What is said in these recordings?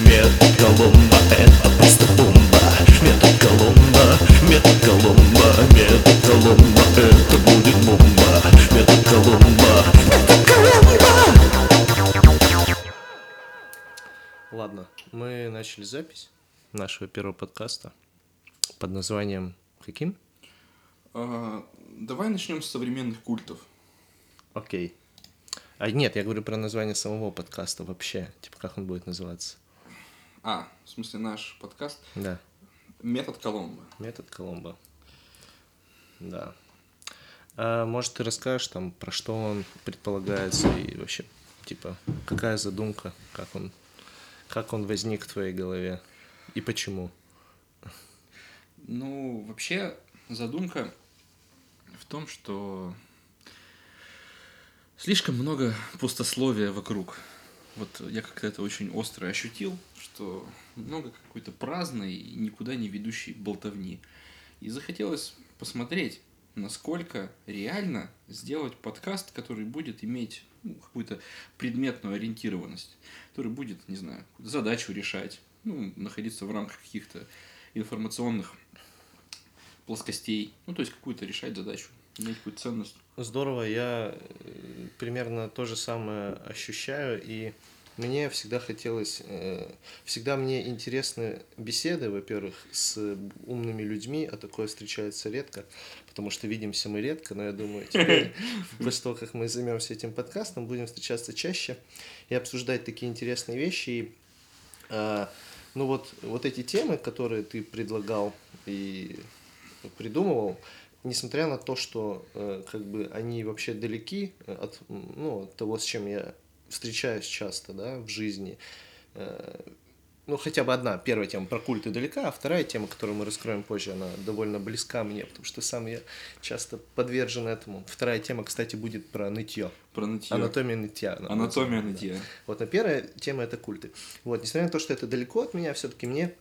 Метод Колумба это просто бомба Метод Колумба, метод Колумба Метод Колумба это будет бомба Метод Колумба, метод Колумба Ладно, мы начали запись нашего первого подкаста под названием каким? А, давай начнем с современных культов. Окей. А нет, я говорю про название самого подкаста вообще. Типа, как он будет называться? А, в смысле наш подкаст Да. «Метод Коломбо». Метод Коломбо. Да. А, может, ты расскажешь там, про что он предполагается и вообще, типа, какая задумка, как он, как он возник в твоей голове и почему? Ну, вообще, задумка в том, что слишком много пустословия вокруг. Вот я как-то это очень остро ощутил, что много какой-то праздной и никуда не ведущей болтовни. И захотелось посмотреть, насколько реально сделать подкаст, который будет иметь ну, какую-то предметную ориентированность, который будет, не знаю, задачу решать, ну, находиться в рамках каких-то информационных плоскостей, ну, то есть какую-то решать задачу, иметь какую-то ценность. Здорово, я э, примерно то же самое ощущаю, и мне всегда хотелось, э, всегда мне интересны беседы, во-первых, с умными людьми, а такое встречается редко, потому что видимся мы редко, но я думаю, теперь, после того, как мы займемся этим подкастом, будем встречаться чаще и обсуждать такие интересные вещи. И, э, ну вот, вот эти темы, которые ты предлагал и придумывал, несмотря на то, что э, как бы они вообще далеки от, ну, от того, с чем я встречаюсь часто, да, в жизни. Э, ну, хотя бы одна, первая тема про культы далека, а вторая тема, которую мы раскроем позже, она довольно близка мне, потому что сам я часто подвержен этому. Вторая тема, кстати, будет про нытье. Про нытье. Анатомия нытья. Анатомия нытья. да. Вот, а первая тема это культы. Вот, несмотря на то, что это далеко от меня, все-таки мне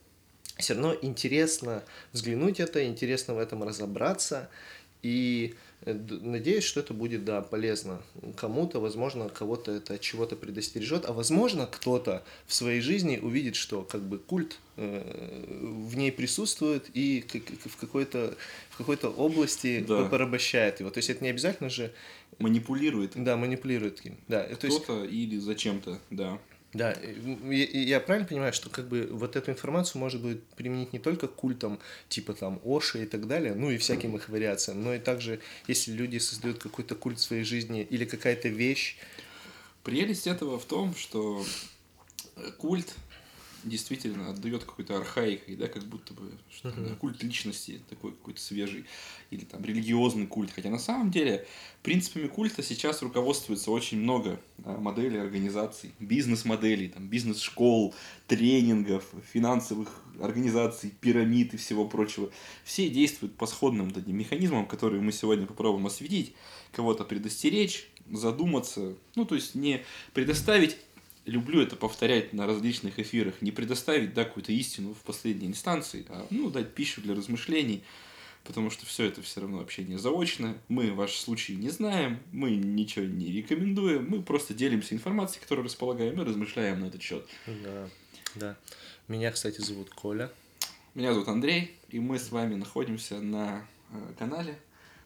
все равно интересно взглянуть это, интересно в этом разобраться. И э, надеюсь, что это будет, да, полезно кому-то, возможно, кого-то это от чего-то предостережет, а возможно, кто-то в своей жизни увидит, что как бы культ э, в ней присутствует и в какой-то в какой-то области Да. порабощает его. То есть это не обязательно же, Манипулирует да, манипулирует им. Да, то есть кто-то или зачем-то, да. Да, я правильно понимаю, что как бы вот эту информацию может быть применить не только к культам, типа там Оши и так далее, ну и всяким их вариациям, но и также, если люди создают какой-то культ в своей жизни или какая-то вещь, Прелесть этого в том, что культ действительно отдает какой-то архаикой, да, как будто бы что Мгм. культ личности такой какой-то свежий, или там религиозный культ. Хотя на самом деле принципами культа сейчас руководствуется очень много а, моделей организаций, бизнес-моделей, там, бизнес-школ, тренингов, финансовых организаций, пирамид и всего прочего. Все действуют по сходным таким механизмам, которые мы сегодня попробуем осветить, кого-то предостеречь, задуматься, ну, то есть не предоставить люблю это повторять на различных эфирах, не предоставить да, какую-то истину в последней инстанции, а ну, дать пищу для размышлений, потому что все это все равно общение заочно. Мы ваш случай не знаем, мы ничего не рекомендуем, мы просто делимся информацией, которую располагаем, и размышляем на этот счет. да, да. Меня, кстати, зовут Коля. Меня зовут Андрей, и мы с вами находимся на э, канале,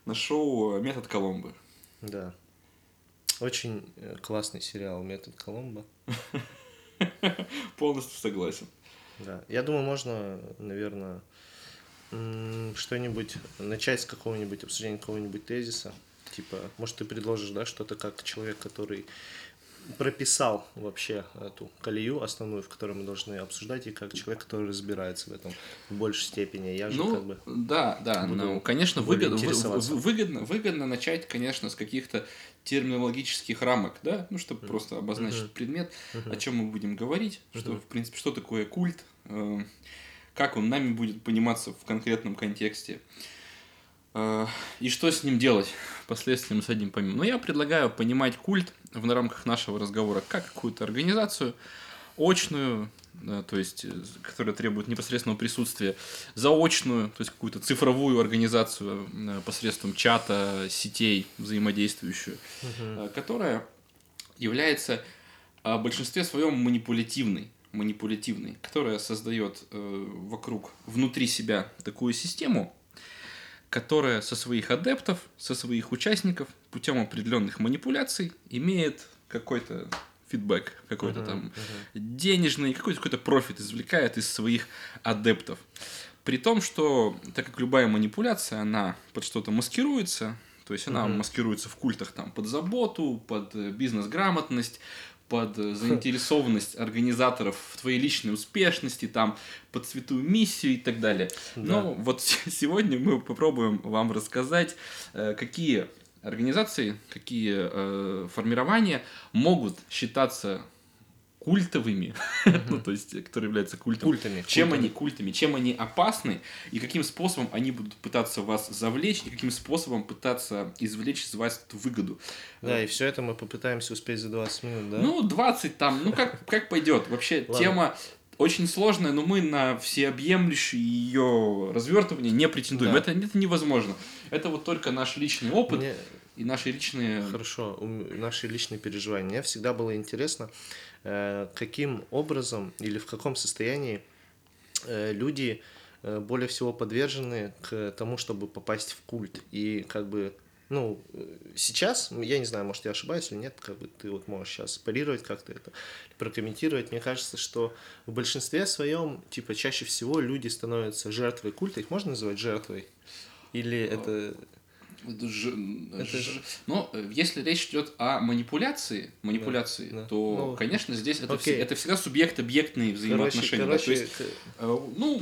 на шоу «Метод Коломбы». Да. Очень э, классный сериал «Метод Коломбо». Полностью согласен. Да. Я думаю, можно, наверное, что-нибудь начать с какого-нибудь обсуждения какого-нибудь тезиса. Типа, может, ты предложишь, да, что-то как человек, который прописал вообще эту колею основную, в которой мы должны обсуждать, и как человек, который разбирается в этом в большей степени. Я же Ну, как бы... да, да, ну, конечно, выгодно, выгодно, выгодно начать, конечно, с каких-то терминологических рамок, да, ну, чтобы просто обозначить Мгм. предмет, Мгм. о чем мы будем говорить, что, Мгм. в принципе, что такое культ, э, как он нами будет пониматься в конкретном контексте, э, и что с ним делать впоследствии мы с этим поймем. Но я предлагаю понимать культ в рамках нашего разговора как какую-то организацию, очную, то есть, э, которая требует непосредственного присутствия, заочную, то есть какую-то цифровую организацию э, посредством чата, сетей взаимодействующую, э, которая является э, в большинстве своем манипулятивной. манипулятивный, которая создает э, вокруг, внутри себя такую систему, которая со своих адептов, со своих участников путем определенных манипуляций имеет какой-то фидбэк, какой-то Мгм, там мгм. денежный, какой-то какой профит извлекает из своих адептов. При том, что так как любая манипуляция, она под что-то маскируется, то есть она Мгм. маскируется в культах там под заботу, под э, бизнес-грамотность, под э, заинтересованность организаторов в твоей личной успешности, там, под святую миссию и так далее. Да. Но вот сегодня мы попробуем вам рассказать, э, какие организации, какие э, формирования могут считаться культовыми, ну, то есть, которые являются культом. Культами, Чем культами. они культами, чем они опасны, и каким способом они будут пытаться вас завлечь, и каким способом пытаться извлечь из вас эту выгоду. Да, и все это мы попытаемся успеть за 20 минут, да? Ну, 20 там, ну как, как пойдет. Вообще, тема очень сложная, но мы на всеобъемлющее ее развертывание не претендуем. Да. Это, это невозможно. Это вот только наш личный опыт Мне- и наши личные... Хорошо, наши личные переживания. Мне всегда было интересно, э, каким образом или в каком состоянии э, люди э, более всего подвержены к тому, чтобы попасть в культ. И как бы, ну, э, сейчас, я не знаю, может, я ошибаюсь или нет, как бы ты вот можешь сейчас парировать как-то это, прокомментировать. Мне кажется, что в большинстве своем, типа, чаще всего люди становятся жертвой культа. Их можно называть жертвой? Или это... Это ж- Это ж- Но э, если речь идет о манипуляции, манипуляции, да. то, Ну, конечно, здесь это, вс- это всегда субъект-объектные Короче, взаимоотношения. да, короче, то есть, э, ну,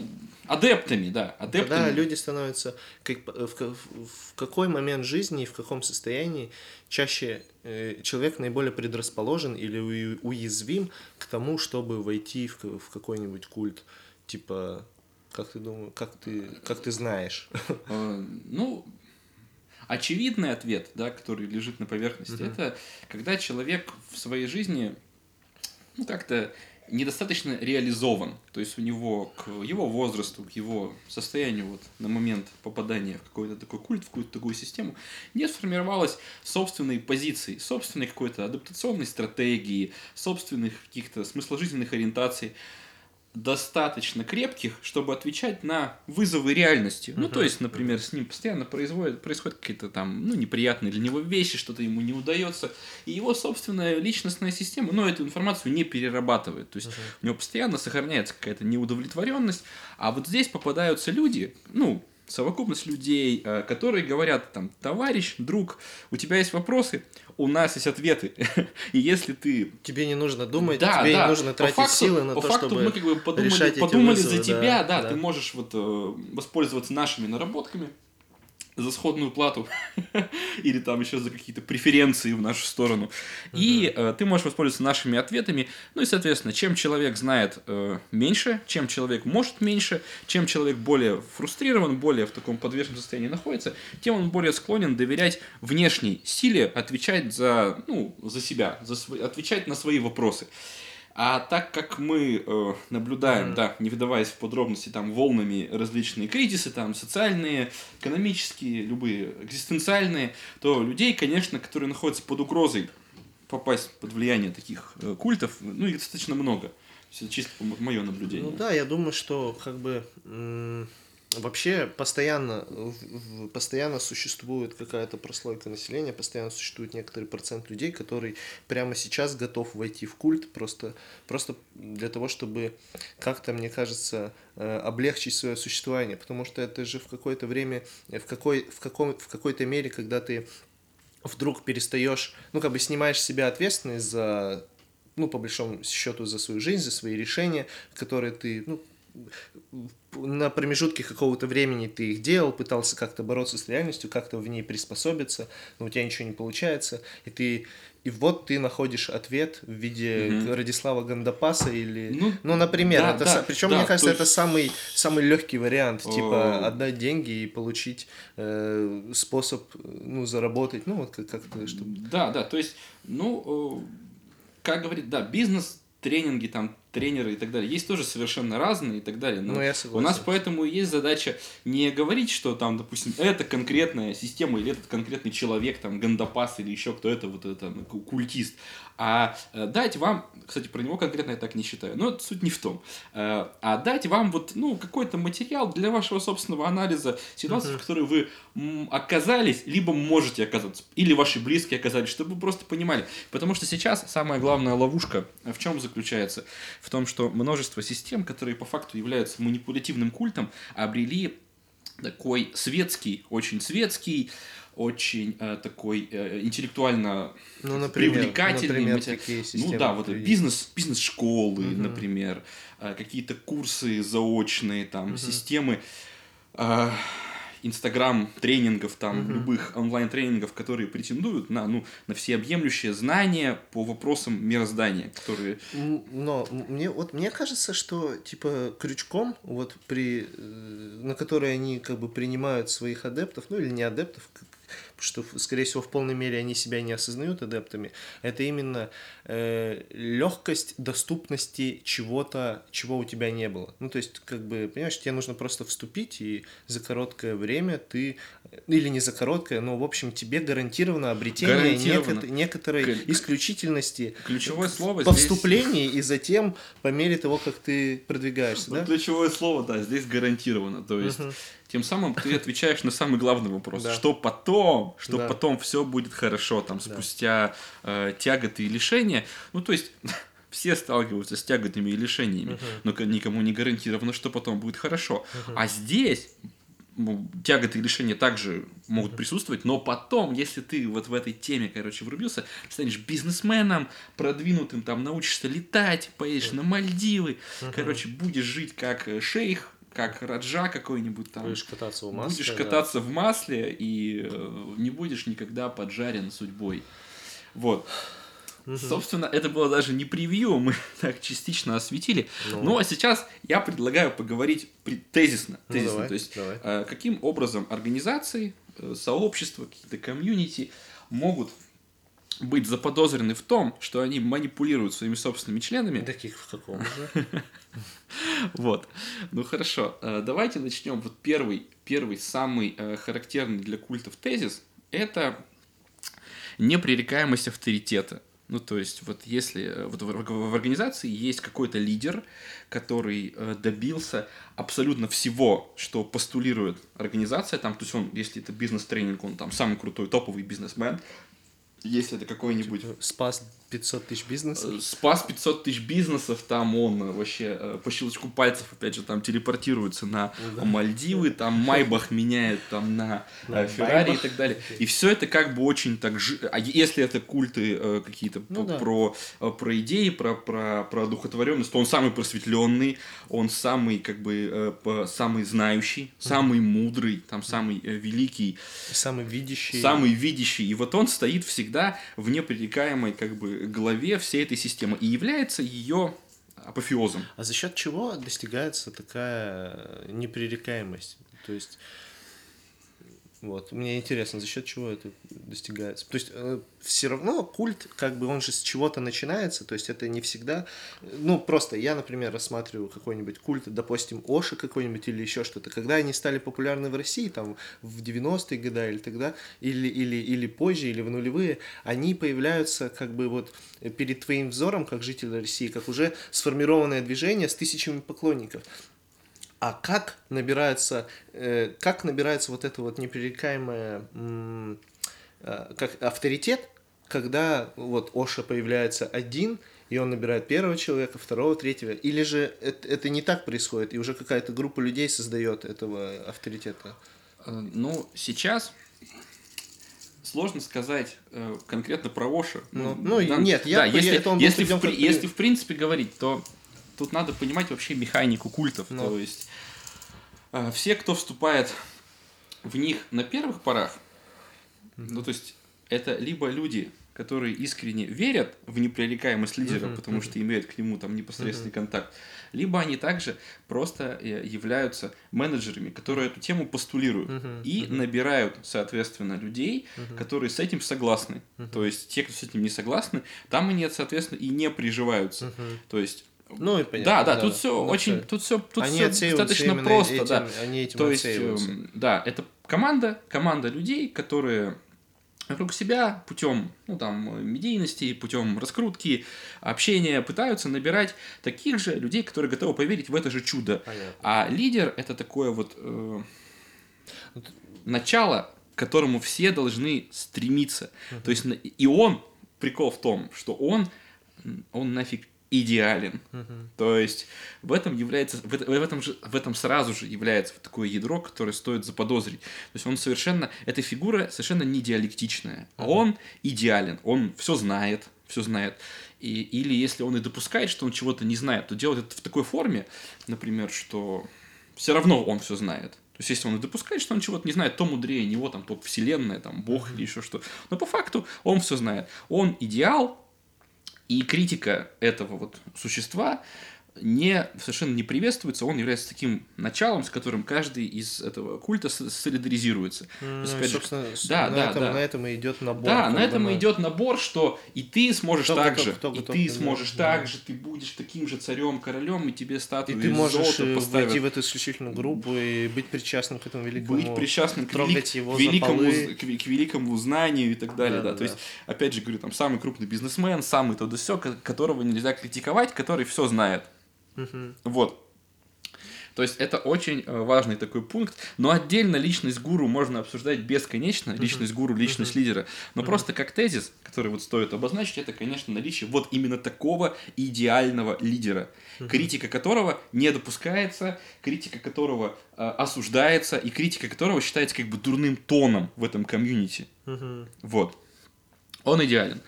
адептами, да, адептами. Когда люди становятся как, в, ка- в какой момент жизни и в каком состоянии чаще э, человек наиболее предрасположен или уязвим к тому, чтобы войти в, в какой-нибудь культ, типа как ты думаешь, как ты как ты знаешь? Э, Ну, очевидный ответ, да, который лежит на поверхности, это когда человек в своей жизни ну, как-то недостаточно реализован. То есть у него к его возрасту, к его состоянию вот на момент попадания в какой-то такой культ, в какую-то такую систему, не сформировалось собственной позиции, собственной какой-то адаптационной стратегии, собственных каких-то смысложительных ориентаций достаточно крепких, чтобы отвечать на вызовы реальности. Ну, то есть, например, с ним постоянно производят, происходят какие-то там, ну, неприятные для него вещи, что-то ему не удается, и его собственная личностная система, ну, эту информацию не перерабатывает. То есть, у него постоянно сохраняется какая-то неудовлетворенность, а вот здесь попадаются люди, ну, совокупность людей, э, которые говорят там, товарищ, друг, у тебя есть вопросы, у нас есть ответы. И если ты Тебе не нужно думать, да, тебе да. не нужно По тратить факту- силы на по то, факту чтобы мы как бы подумали, решать эти подумали вызовы, за да, тебя, да, да. ты можешь вот э, воспользоваться нашими наработками за сходную плату или там еще за какие-то преференции в нашу сторону. И э, ты можешь воспользоваться нашими ответами. Ну и, соответственно, чем человек знает э, меньше, чем человек может меньше, чем человек более фрустрирован, более в таком подвешенном состоянии находится, тем он более склонен доверять внешней силе отвечать за, ну, за себя, за свои, отвечать на свои вопросы. А так как мы э, наблюдаем, Мгм. да, не вдаваясь в подробности, там волнами различные кризисы, там социальные, экономические, любые экзистенциальные, то людей, конечно, которые находятся под угрозой попасть под влияние таких э, культов, ну их достаточно много. Это чисто мое наблюдение. Ну да, я думаю, что как бы вообще постоянно, постоянно существует какая-то прослойка населения, постоянно существует некоторый процент людей, который прямо сейчас готов войти в культ просто, просто для того, чтобы как-то, мне кажется, э, облегчить свое существование, потому что это же в какое-то время, в, какой, в, каком, в какой-то мере, когда ты вдруг перестаешь, ну, как бы снимаешь с себя ответственность за, ну, по большому счету, за свою жизнь, за свои решения, которые ты, ну, на промежутке какого-то времени ты их делал, пытался как-то бороться с реальностью, как-то в ней приспособиться, но у тебя ничего не получается, и ты и вот ты находишь ответ в виде Мгм. Радислава Гандапаса или, ну, Ну, например, да, это да, са- причем да, мне кажется, то это есть- самый самый легкий вариант, типа О. отдать деньги и получить э, способ, ну, заработать, ну, вот как- как-то, чтобы... Да, да, то есть, ну, э, как говорит, да, бизнес, тренинги, там, тренеры и так далее. Есть тоже совершенно разные и так далее. Но Ну, я у согласен. нас поэтому и есть задача не говорить, что там, допустим, это конкретная система или этот конкретный человек, там, гандапас или еще кто это, вот это, ну, ку- культист, а э, дать вам, кстати, про него конкретно я так не считаю, но суть не в том, э, а дать вам вот, ну, какой-то материал для вашего собственного анализа ситуации, в которой вы оказались, либо можете оказаться, или ваши близкие оказались, чтобы вы просто понимали. Потому что сейчас самая главная ловушка в чем заключается? В том, что множество систем, которые по факту являются манипулятивным культом, обрели такой светский, очень светский, очень э, такой э, интеллектуально Ну, например, привлекательный. например, матери- какие ну да, вот бизнес, бизнес-школы, Мгм. например, э, какие-то курсы заочные, там, системы э, инстаграм-тренингов, там, Мгм. любых онлайн-тренингов, которые претендуют на, ну, на всеобъемлющее знание по вопросам мироздания, которые... Но мне вот мне кажется, что типа крючком вот при э, на который они как бы принимают своих адептов, ну или не адептов, что скорее всего в полной мере они себя не осознают адептами, это именно легкость доступности чего-то, чего у тебя не было. Ну то есть как бы понимаешь, тебе нужно просто вступить и за короткое время ты или не за короткое, но в общем тебе гарантировано обретение Гарантированно. некот- некоторой Кон- исключительности Ключевое слово по здесь- вступлении и затем по мере того, как ты продвигаешься, Вот да? ключевое слово, да, здесь гарантированно. То есть, Мгм. тем самым ты отвечаешь на самый главный вопрос. Да. Что потом, что Да. потом все будет хорошо, там, Да. спустя э, тяготы и лишения. Ну, то есть, все сталкиваются с тяготами и лишениями, но ко- никому не гарантировано, что потом будет хорошо. А здесь тяготы и лишения также могут присутствовать, но потом, если ты вот в этой теме, короче, врубился, станешь бизнесменом, продвинутым, там, научишься летать, поедешь на Мальдивы, короче, будешь жить как э, шейх, как Раджа какой-нибудь там. Будешь кататься в масле. Будешь да. кататься в масле и э, не будешь никогда поджарен судьбой. Вот. Собственно, это было даже не превью, мы так частично осветили. Ну. Ну, а сейчас я предлагаю поговорить при- тезисно. Ну, тезисно. давай, То есть, давай. э, каким образом организации, э, сообщества, какие-то комьюнити могут быть заподозрены в том, что они манипулируют своими собственными членами. Таких в каком же? Вот. Ну хорошо. Э, Давайте начнем. Вот первый, первый самый э, характерный для культов тезис – это непререкаемость авторитета. Ну, то есть, вот если э, вот в, организации есть какой-то лидер, который добился абсолютно всего, что постулирует организация, там, то есть он, если это бизнес-тренинг, он там самый крутой топовый бизнесмен, если это какой-нибудь Спас 500 тысяч бизнесов. Э, Спас 500 тысяч бизнесов, там он э, вообще э, по щелчку пальцев, опять же, там телепортируется на Мальдивы, там Майбах меняет там на Феррари и так далее. И все это как бы очень так... жи- А если это культы какие-то Ну да. про, про идеи, про, про, про одухотворенность, то он самый просветленный, он самый как бы самый знающий, самый мудрый, там самый великий, Самый видящий. самый видящий. И вот он стоит всегда в непререкаемой как бы главе всей этой системы и является ее апофеозом. А за счет чего достигается такая непререкаемость? То есть, вот, мне интересно, за счет чего это достигается? То есть, все равно культ, как бы он же с чего-то начинается, то есть это не всегда, ну, просто я, например, рассматриваю какой-нибудь культ, допустим, Оши какой-нибудь или еще что-то, когда они стали популярны в России, там, в 90-е годы или тогда, или, или, или позже, или в нулевые, они появляются как бы вот перед твоим взором, как житель России, как уже сформированное движение с тысячами поклонников. А как набирается, э, как набирается вот это вот непререкаемое, э, как авторитет, когда вот Оша появляется один, и он набирает первого человека, второго, третьего, или же это, это не так происходит, и уже какая-то группа людей создает этого авторитета. Э, Ну, сейчас сложно сказать э, конкретно про Оша. Ну, ну, нет, я- да, если, это он был если, в, при- если в принципе говорить, то тут надо понимать вообще механику культов. Ну. То есть все, кто вступает в них на первых порах, ну, то есть это либо люди, которые искренне верят в непререкаемость лидера, Мгм, потому что имеют к нему там непосредственный контакт, либо они также просто э, являются менеджерами, которые эту тему постулируют и набирают, соответственно, людей, которые с этим согласны. То есть те, кто с этим не согласны, там они, соответственно, и не приживаются. То есть Ну и понятно. Да, да, тут все Ну, очень, тут все, тут Они все достаточно просто, этим- да. Они этим То есть, отсеиваются. эм, да, это команда, команда людей, которые вокруг себя путем ну, там, медийности, путем раскрутки, общения пытаются набирать таких же людей, которые готовы поверить в это же чудо. Понятно. А лидер это такое вот э, начало, к которому все должны стремиться. То есть и он, прикол в том, что он, он нафиг идеален. То есть в этом является, в, в этом же, в этом сразу же является вот такое ядро, которое стоит заподозрить. То есть он совершенно, эта фигура совершенно не диалектичная. А Он идеален, он все знает, все знает. И, или если он и допускает, что он чего-то не знает, то делает это в такой форме, например, что все равно он все знает. То есть, если он и допускает, что он чего-то не знает, то мудрее него, там, то вселенная, там, бог или еще что. Но по факту он все знает. Он идеал, и критика этого вот существа не, совершенно не приветствуется, он является таким началом, с которым каждый из этого культа солидаризируется. Ну, есть, и, опять собственно, да, на, да, этом, да. на этом и идет набор. да, на этом и идет набор, что и ты сможешь Кто так готов, же, кто и готов, ты да, сможешь да. так же, ты будешь таким же царем, королем, и тебе И статую ты можешь э, поставят. войти в эту исключительную группу и быть причастным к этому великому... быть причастным к, велик- его великому, полы. к, к великому знанию и так далее. Да, Да, да, То есть, опять же говорю, там самый крупный бизнесмен, самый то да сё, ко- которого нельзя критиковать, который все знает. Мгм. Вот. То есть это очень э, важный такой пункт. Но отдельно личность гуру можно обсуждать бесконечно. Личность гуру, личность лидера. Но просто как тезис, который вот стоит обозначить, это, конечно, наличие вот именно такого идеального лидера. Критика которого не допускается, критика которого э, осуждается, и критика которого считается как бы дурным тоном в этом комьюнити. Вот. Он идеален.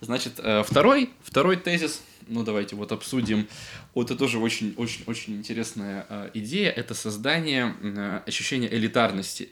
Значит, э, второй, второй тезис, ну давайте вот обсудим. Вот это тоже очень-очень-очень интересная э, идея. Это создание э, ощущения элитарности.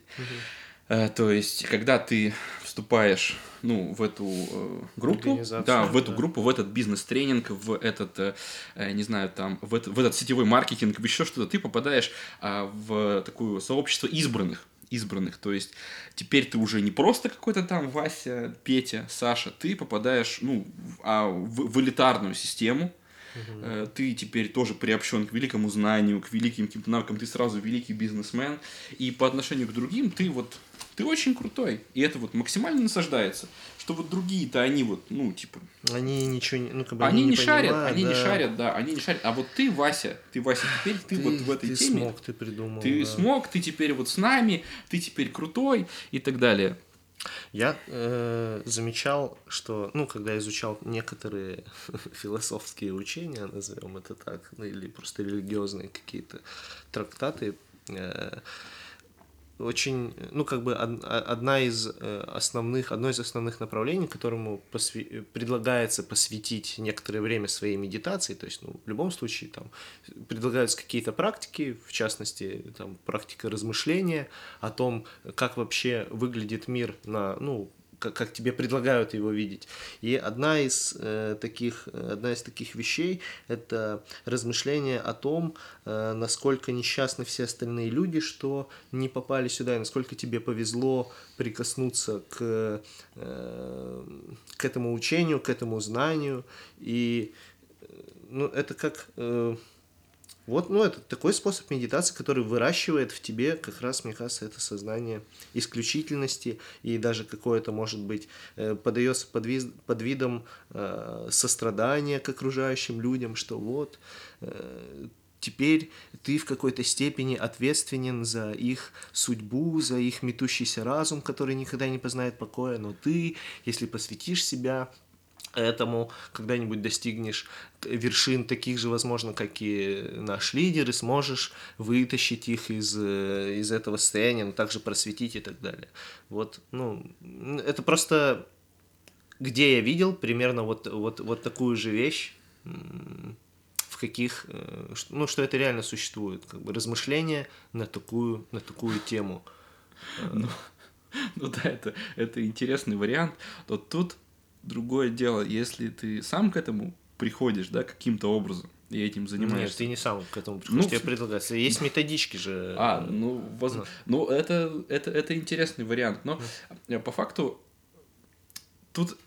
Э, То есть, когда ты вступаешь ну, в эту э, группу, да, в эту да. группу, в этот бизнес-тренинг, в этот, э, э, не знаю, там, в, это- в этот сетевой маркетинг, в еще что-то, ты попадаешь а, в такое сообщество избранных. Избранных, то есть теперь ты уже не просто какой-то там Вася, Петя, Саша, ты попадаешь, ну, в- а в, элитарную систему, Э, ты теперь тоже приобщен к великому знанию, к великим каким-то навыкам, ты сразу великий бизнесмен, и по отношению к другим ты вот, ты очень крутой, и это вот максимально насаждается, что вот другие-то они вот, ну, типа, Они ничего не... Ну, как бы они, не, шарят, понимают, они не да. шарят, да, они не шарят, а вот ты, Вася, ты, Вася, теперь ты, вот в этой ты теме, смог, ты придумал. ты да. смог, ты теперь вот с нами, ты теперь крутой и так далее. Я э, замечал, что, ну, когда изучал некоторые философские учения, назовем это так, ну, или просто религиозные какие-то трактаты, э, очень, ну, как бы од- одна из э, основных, одно из основных направлений, которому посве- предлагается посвятить некоторое время своей медитации, то есть, ну, в любом случае, там, предлагаются какие-то практики, в частности, там, практика размышления о том, как вообще выглядит мир на, ну, как, как тебе предлагают его видеть. И одна из э, таких, одна из таких вещей это размышление о том, э, насколько несчастны все остальные люди, что не попали сюда, и насколько тебе повезло прикоснуться к, э, к этому учению, к этому знанию. И э, ну, это как э, вот, ну, это такой способ медитации, который выращивает в тебе как раз, мне кажется, это сознание исключительности. И даже какое-то, может быть, э, подается под, виз- под видом э, сострадания к окружающим людям, что вот э, теперь ты в какой-то степени ответственен за их судьбу, за их метущийся разум, который никогда не познает покоя, но ты, если посвятишь себя этому когда-нибудь достигнешь вершин таких же, возможно, как и наш лидер, и сможешь вытащить их из, э, из этого состояния, но также просветить и так далее. Вот, ну, это просто где я видел примерно вот, вот, вот такую же вещь, в каких, э, ну, что это реально существует, как бы размышления на такую, на такую тему. Ну да, это, это интересный вариант. То тут другое дело, если ты сам к этому приходишь, да, каким-то образом, и этим Нет, занимаешься. ты не сам к этому приходишь, Ну, тебе предлагается. Есть методички же. А, ну, воз- ну это, это, это интересный вариант. Но э, по факту тут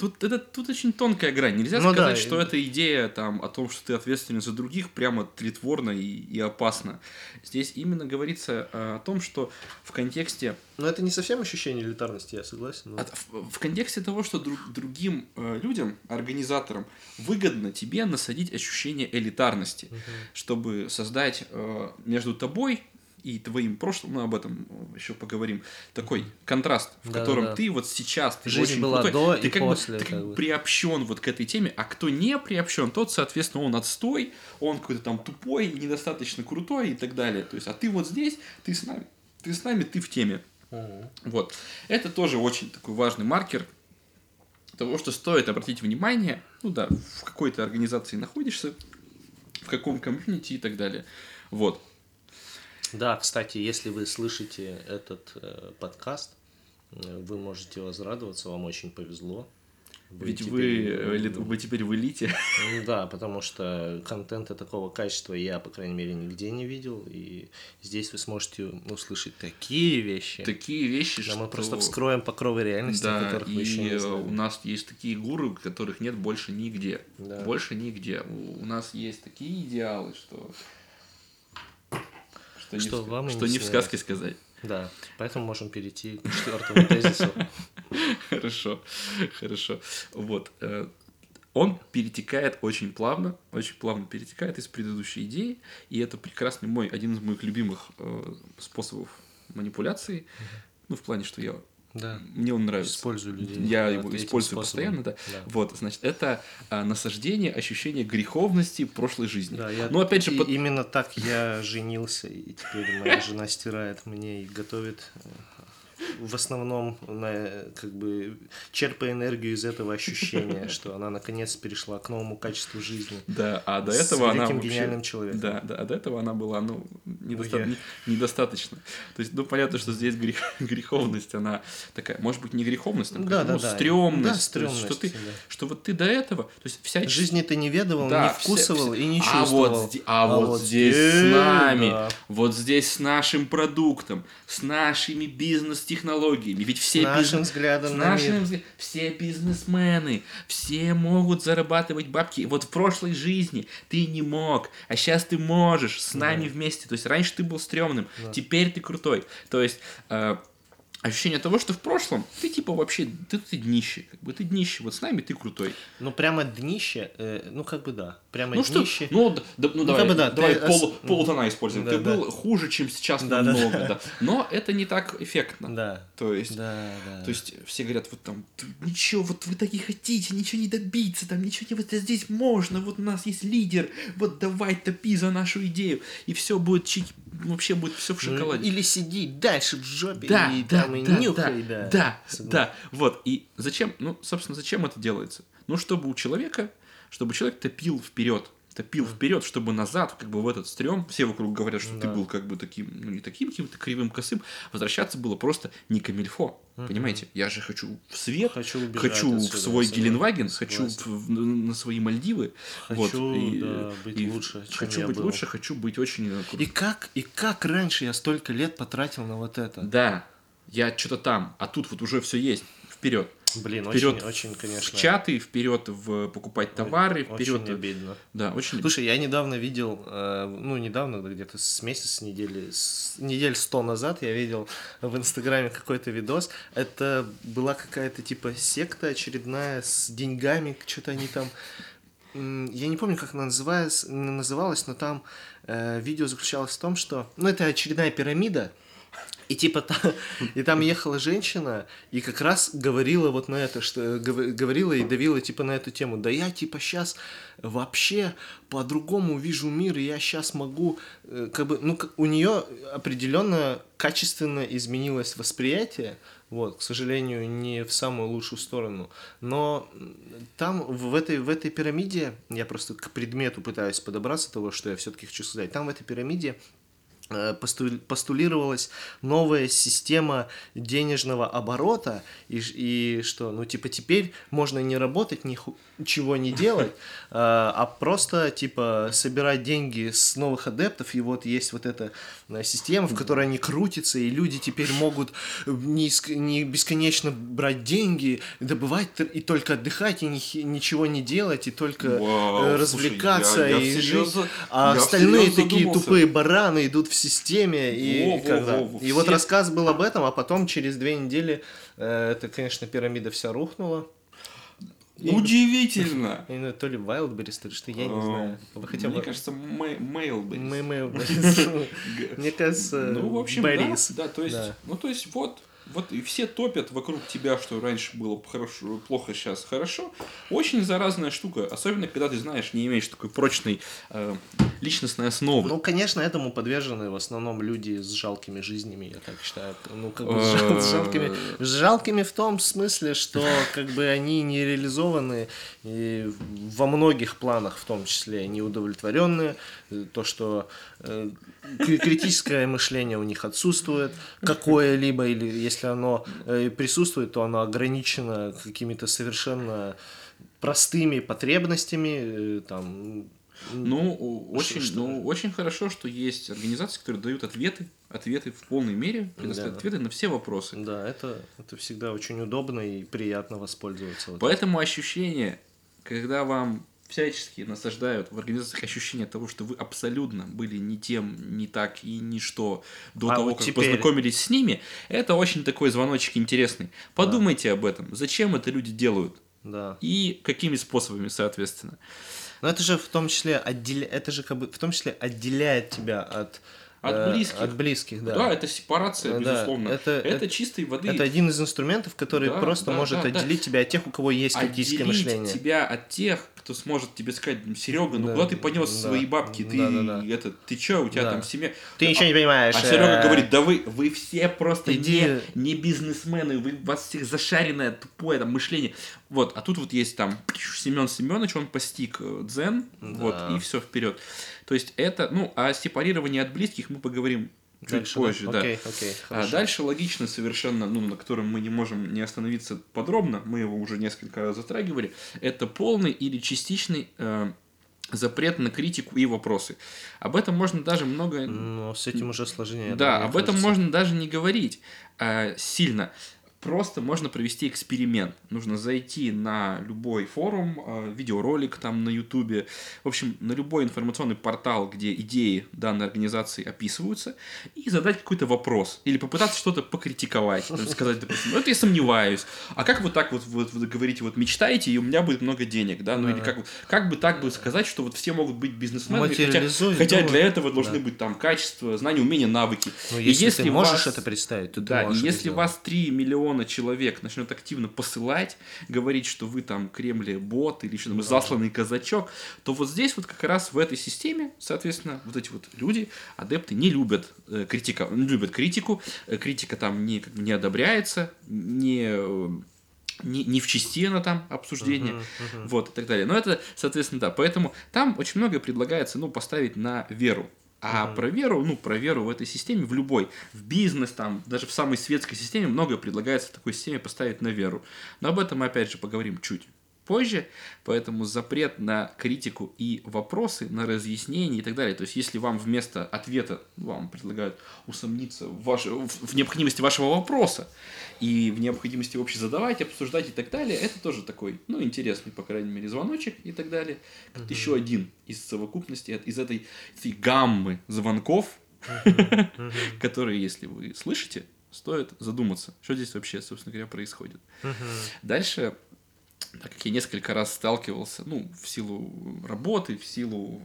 Тут, это, тут очень тонкая грань. Нельзя Ну сказать, да, что эта идея там, о том, что ты ответственен за других, прямо тлетворна и, и опасна. Здесь именно говорится э, о том, что в контексте Но это не совсем ощущение элитарности, я согласен. но- От- в, в контексте того, что друг- другим э, людям, организаторам, выгодно тебе насадить ощущение элитарности, чтобы создать э, между тобой и твоим прошлым, мы об этом еще поговорим, такой контраст, в Да, котором да. ты вот сейчас ты Жизнь очень была крутой, до ты и как после, бы, ты как как бы приобщен вот к этой теме, а кто не приобщен, тот, соответственно, он отстой, он какой-то там тупой, недостаточно крутой и так далее. То есть, а ты вот здесь, ты с нами, ты с нами, ты в теме. Мгм. Вот. Это тоже очень такой важный маркер того, что стоит обратить внимание, ну да, в какой то организации находишься, в каком комьюнити и так далее. Вот. Да, кстати, если вы слышите этот э, подкаст, э, вы можете возрадоваться, вам очень повезло. Ведь теперь, вы, э, вы теперь в элите. Ну Да, потому что контента такого качества я, по крайней мере, нигде не видел, и здесь вы сможете услышать такие вещи. Такие вещи, Да, что... мы просто вскроем покровы реальности, Да, которых вы еще и не знали. у нас есть такие гуру, которых нет больше нигде. Да. Больше нигде. У нас есть такие идеалы, что... Что, не, Что в, вам что не не в сказке сказать. Да, поэтому можем перейти к четвертому тезису. Хорошо, хорошо. Вот. э, Он перетекает очень плавно, очень плавно перетекает из предыдущей идеи, и это прекрасный мой, один из моих любимых э, способов манипуляции, ну, в плане, что я, Да. мне он нравится. Использую людей. Я да, его использую способом. постоянно, да. Да. Вот, значит, это а, насаждение ощущения греховности прошлой жизни. Да, я... Но опять же, и под- именно так я женился, и теперь моя жена стирает мне и готовит. В основном, на, как бы, черпая энергию из этого ощущения, что она наконец перешла к новому качеству жизни. Да, а до этого она вообще... гениальным человеком. Да, да, а до этого она была, ну, недоста- недостаточно. То есть, ну, понятно, что здесь грех- греховность, она такая, может быть, не греховность, там, Да, ну, да, стрёмность. Да, стрёмность, что, ты, да. что вот ты до этого, то есть вся... Жизни ты не ведывал, Да, не вся- вкусывал вся- и не А чувствовал. вот, сде- а вот здесь с нами, да. вот здесь с нашим продуктом, с нашими бизнес-технологиями, ведь все нашим бизнес- взглядом с на нашим мир. взглядом. Все бизнесмены, все могут зарабатывать бабки. Вот в прошлой жизни ты не мог, а сейчас ты можешь с нами вместе. То есть раньше ты был стрёмным, теперь ты крутой. То есть э, ощущение того, что в прошлом ты типа вообще, ты, ты днище, как бы ты днище, вот с нами ты крутой. Ну, прямо днище, э, ну, как бы да. Прямо Ну что, ну, да, ну, давай, как бы да, давай ты пол, ос- полутона используем. Да, ты да. был хуже, чем сейчас Да, да, намного, да. да. Но это не так эффектно. Да. То есть, Да, да. то есть все говорят, вот там, «Ты ничего, вот вы так не хотите, ничего не добиться, там ничего не, вот здесь можно, вот у нас есть лидер, вот давай топи за нашу идею, и все будет чики, вообще будет все в Ну, шоколаде. Или сиди дальше в жопе Да, и да, там и да, нюхай, да, да. да, Согласен. да, вот, и зачем, ну, собственно, зачем это делается? Ну, чтобы у человека, чтобы человек топил вперед, топил вперед, чтобы назад, как бы в этот стрём, все вокруг говорят, что ты Да. был как бы таким, ну, не таким каким-то кривым, косым, возвращаться было просто не камильфо, понимаете? Я же хочу в свет, Хочу хочу в отсюда, свой согласен, Геленваген, хочу в- в- на свои Мальдивы, Хочу, вот, и, да, быть и лучше, чем хочу я быть был. лучше, хочу быть очень э. И как, и как раньше я столько лет потратил на вот это? Да, я что-то там, а тут вот уже все есть, вперед. Блин, Вперед очень, очень, конечно. в чаты, вперед в покупать товары, вперед. Очень обидно. Да, очень. Слушай, я недавно видел, э, ну, недавно, да, где-то с месяц, с недели, с недель сто назад я видел в Инстаграме какой-то видос. Это была какая-то, типа, секта очередная с деньгами, что-то они там... Я не помню, как она называлась, называлась но там э, видео заключалось в том, что... Ну, это очередная пирамида, и типа та- и там ехала женщина и как раз говорила вот на это, что гов- говорила и давила типа на эту тему. Да я типа сейчас вообще по-другому вижу мир, и я сейчас могу, э, как бы, ну у нее определенно качественно изменилось восприятие, вот, к сожалению, не в самую лучшую сторону. Но там, в этой, в этой пирамиде, я просто к предмету пытаюсь подобраться того, что я все-таки хочу сказать, там в этой пирамиде э, постулировалась новая система денежного оборота, и, и что, ну, типа, теперь можно не работать, ничего не делать, а а просто, типа, собирать деньги с новых адептов, и вот есть вот эта э, система, в которой они крутятся, и люди теперь могут не, не бесконечно брать деньги, добывать и только отдыхать, и ни- ничего не делать, и только э, Вау, слушай, развлекаться я- я и всерьез жить. А остальные такие задумался. тупые бараны идут в системе. И, Во, когда- во, во, и вот рассказ был об этом, а потом через две недели э, это, конечно, пирамида вся рухнула. Удивительно. Не знаю, то ли Wildberries, то ли что, я не Эм, знаю. Вы хотя Мне бы... кажется, Мэ- Mailberries. Мне кажется, Ну, в общем, да, да, то есть, ну, то есть, вот, вот и все топят вокруг тебя, что раньше было хорошо, плохо, сейчас хорошо. Очень заразная штука, особенно когда ты знаешь, не имеешь такой прочной э, личностной основы. Ну, конечно, этому подвержены в основном люди с жалкими жизнями, я так считаю. Ну, как бы с жал- с жалкими, с жалкими в том смысле, что как бы они не реализованы и во многих планах, в том числе неудовлетворенные, э, то, что э, кри- критическое мышление у них отсутствует, какое-либо, или если оно э, присутствует, то оно ограничено какими-то совершенно простыми потребностями, э, там, Ну, очень, что- ну, очень хорошо, что есть организации, которые дают ответы, ответы в полной мере, предоставляют Да. ответы на все вопросы. Да, это, это всегда очень удобно и приятно воспользоваться. вот Поэтому ощущение, когда вам всячески насаждают в организациях ощущение того, что вы абсолютно были не тем, не так и ничто до А того, вот как теперь- познакомились с ними, это очень такой звоночек интересный. Подумайте об этом, зачем это люди делают Да. и какими способами, соответственно. Но это же в том числе отделя... это же как бы в том числе отделяет тебя от От э, близких. От близких, да. Да, это сепарация, Да, безусловно. это- Это, это- чистой воды. Это один из инструментов, который Да, просто да, может да, да. отделить тебя от тех, у кого есть критическое отделить мышление. тебя от тех, кто сможет тебе сказать, Серега, ну Да, куда ты понес да, свои бабки, ты да, да, да. это, ты чё, у тебя Да. там семья. Ты ничего не понимаешь. А Серега э, говорит, да вы, вы все просто иди- не, не бизнесмены, вы, у вас всех зашаренное, тупое там мышление. Вот, а тут вот есть там Семен Семенович, он постиг э, дзен, вот, Да. и все вперед. То есть это, ну, о сепарировании от близких мы поговорим чуть дальше, да? позже, да. Окей, окей, А дальше логично совершенно, ну, на котором мы не можем не остановиться подробно, мы его уже несколько раз затрагивали, это полный или частичный э, запрет на критику и вопросы. Об этом можно даже много... Но с этим уже сложнее. да, об этом кажется. можно даже не говорить э, сильно. Просто можно провести эксперимент. Нужно зайти на любой форум, э, видеоролик там на ютубе, в общем, на любой информационный портал, где идеи данной организации описываются, и задать какой-то вопрос. Или попытаться что-то покритиковать. Там, сказать, допустим, ну это я сомневаюсь. А как вы так вот, вот вы говорите, вот мечтаете, и у меня будет много денег, да? Ну или Да. как, как бы так бы сказать, что вот все могут быть бизнесменами, хотя, хотя для этого должны Да. быть там качество, знания, умения, навыки. Ну, И если, ты можешь вас- это представить, то да, и если сделать. вас 3 миллиона человек начнет активно посылать, говорить, что вы там Кремле бот или что там засланный казачок, то вот здесь вот как раз в этой системе, соответственно, вот эти вот люди, адепты, не любят э, критика, не любят критику, э, критика там не, как бы не одобряется, не э, не, не в части она там обсуждение, Мгм, мгм. вот, и так далее. Но это, соответственно, да. Поэтому там очень многое предлагается, ну, поставить на веру. А Мгм. про веру, ну, про веру в этой системе, в любой, в бизнес, там, даже в самой светской системе, многое предлагается в такой системе поставить на веру. Но об этом мы, опять же, поговорим чуть позже, поэтому запрет на критику и вопросы, на разъяснение и так далее. То есть, если вам вместо ответа вам предлагают усомниться в, ваш- в- необходимости вашего вопроса и в необходимости вообще задавать, обсуждать и так далее, это тоже такой, ну, интересный, по крайней мере, звоночек и так далее. Как еще один из совокупности, из этой, этой гаммы звонков, которые, если вы слышите, стоит задуматься, что здесь вообще, собственно говоря, происходит. Дальше, так как я несколько раз сталкивался, ну, в силу работы, в силу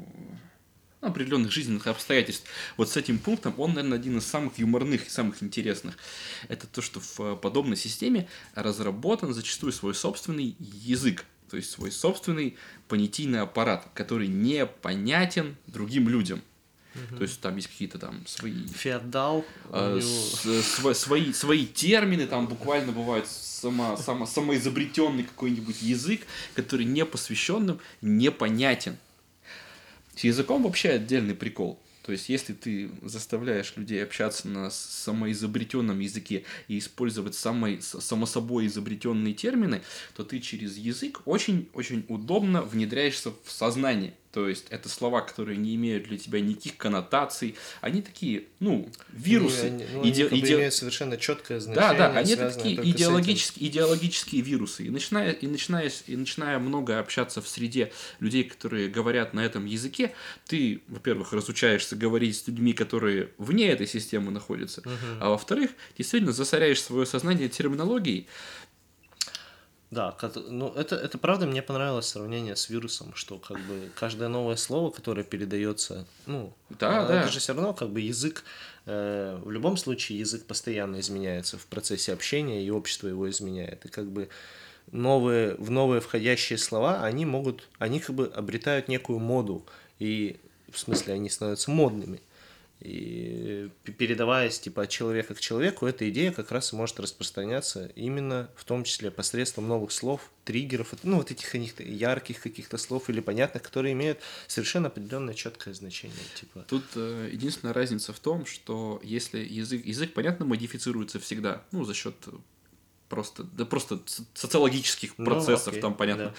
ну, определенных жизненных обстоятельств, вот с этим пунктом, он, наверное, один из самых юморных и самых интересных. Это то, что в подобной системе разработан зачастую свой собственный язык, то есть свой собственный понятийный аппарат, который непонятен другим людям. То есть там есть какие-то там свои Феодал. у э, него- свои, свои термины, там буквально бывает само, само, самоизобретенный какой-нибудь язык, который непосвященным непонятен. С языком вообще отдельный прикол. То есть, если ты заставляешь людей общаться на самоизобретенном языке и использовать самой, само собой изобретенные термины, то ты через язык очень-очень удобно внедряешься в сознание. То есть это слова, которые не имеют для тебя никаких коннотаций. Они такие, ну, вирусы. Ну, они, ну, иде- они как бы иде- имеют совершенно четкое значение. да, да, они такие идеологические, идеологические вирусы. И начиная, и, начиная, и начиная много общаться в среде людей, которые говорят на этом языке, ты, во-первых, разучаешься говорить с людьми, которые вне этой системы находятся, а во-вторых, действительно засоряешь свое сознание терминологией. Да, ну это, это правда, мне понравилось сравнение с вирусом, что как бы каждое новое слово, которое передается, ну, Да, а да. это же все равно как бы язык, э, в любом случае язык постоянно изменяется в процессе общения, и общество его изменяет, и как бы новые, в новые входящие слова, они могут, они как бы обретают некую моду, и в смысле они становятся модными. И передаваясь типа от человека к человеку, эта идея как раз и может распространяться именно в том числе посредством новых слов, триггеров, ну вот этих ярких каких-то слов или понятных, которые имеют совершенно определенное четкое значение. Типа, Тут э, единственная разница в том, что если язык, язык, понятно, модифицируется всегда, ну, за счет просто, да просто со- социологических Ну, процессов, окей, там понятно. да.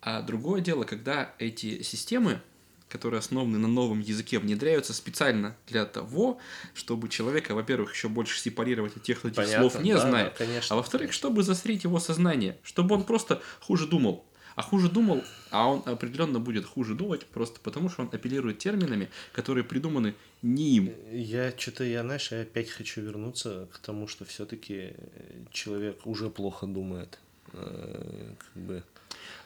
А другое дело, когда эти системы, которые основаны на новом языке, внедряются специально для того, чтобы человека, во-первых, еще больше сепарировать от тех, кто этих слов не да, да, знает, конечно, а во-вторых, конечно. чтобы засрить его сознание, чтобы он просто хуже думал. А хуже думал, а он определенно будет хуже думать, просто потому что он апеллирует терминами, которые придуманы не им. Я что-то, я, знаешь, я опять хочу вернуться к тому, что все-таки человек уже плохо думает. Э, Как бы.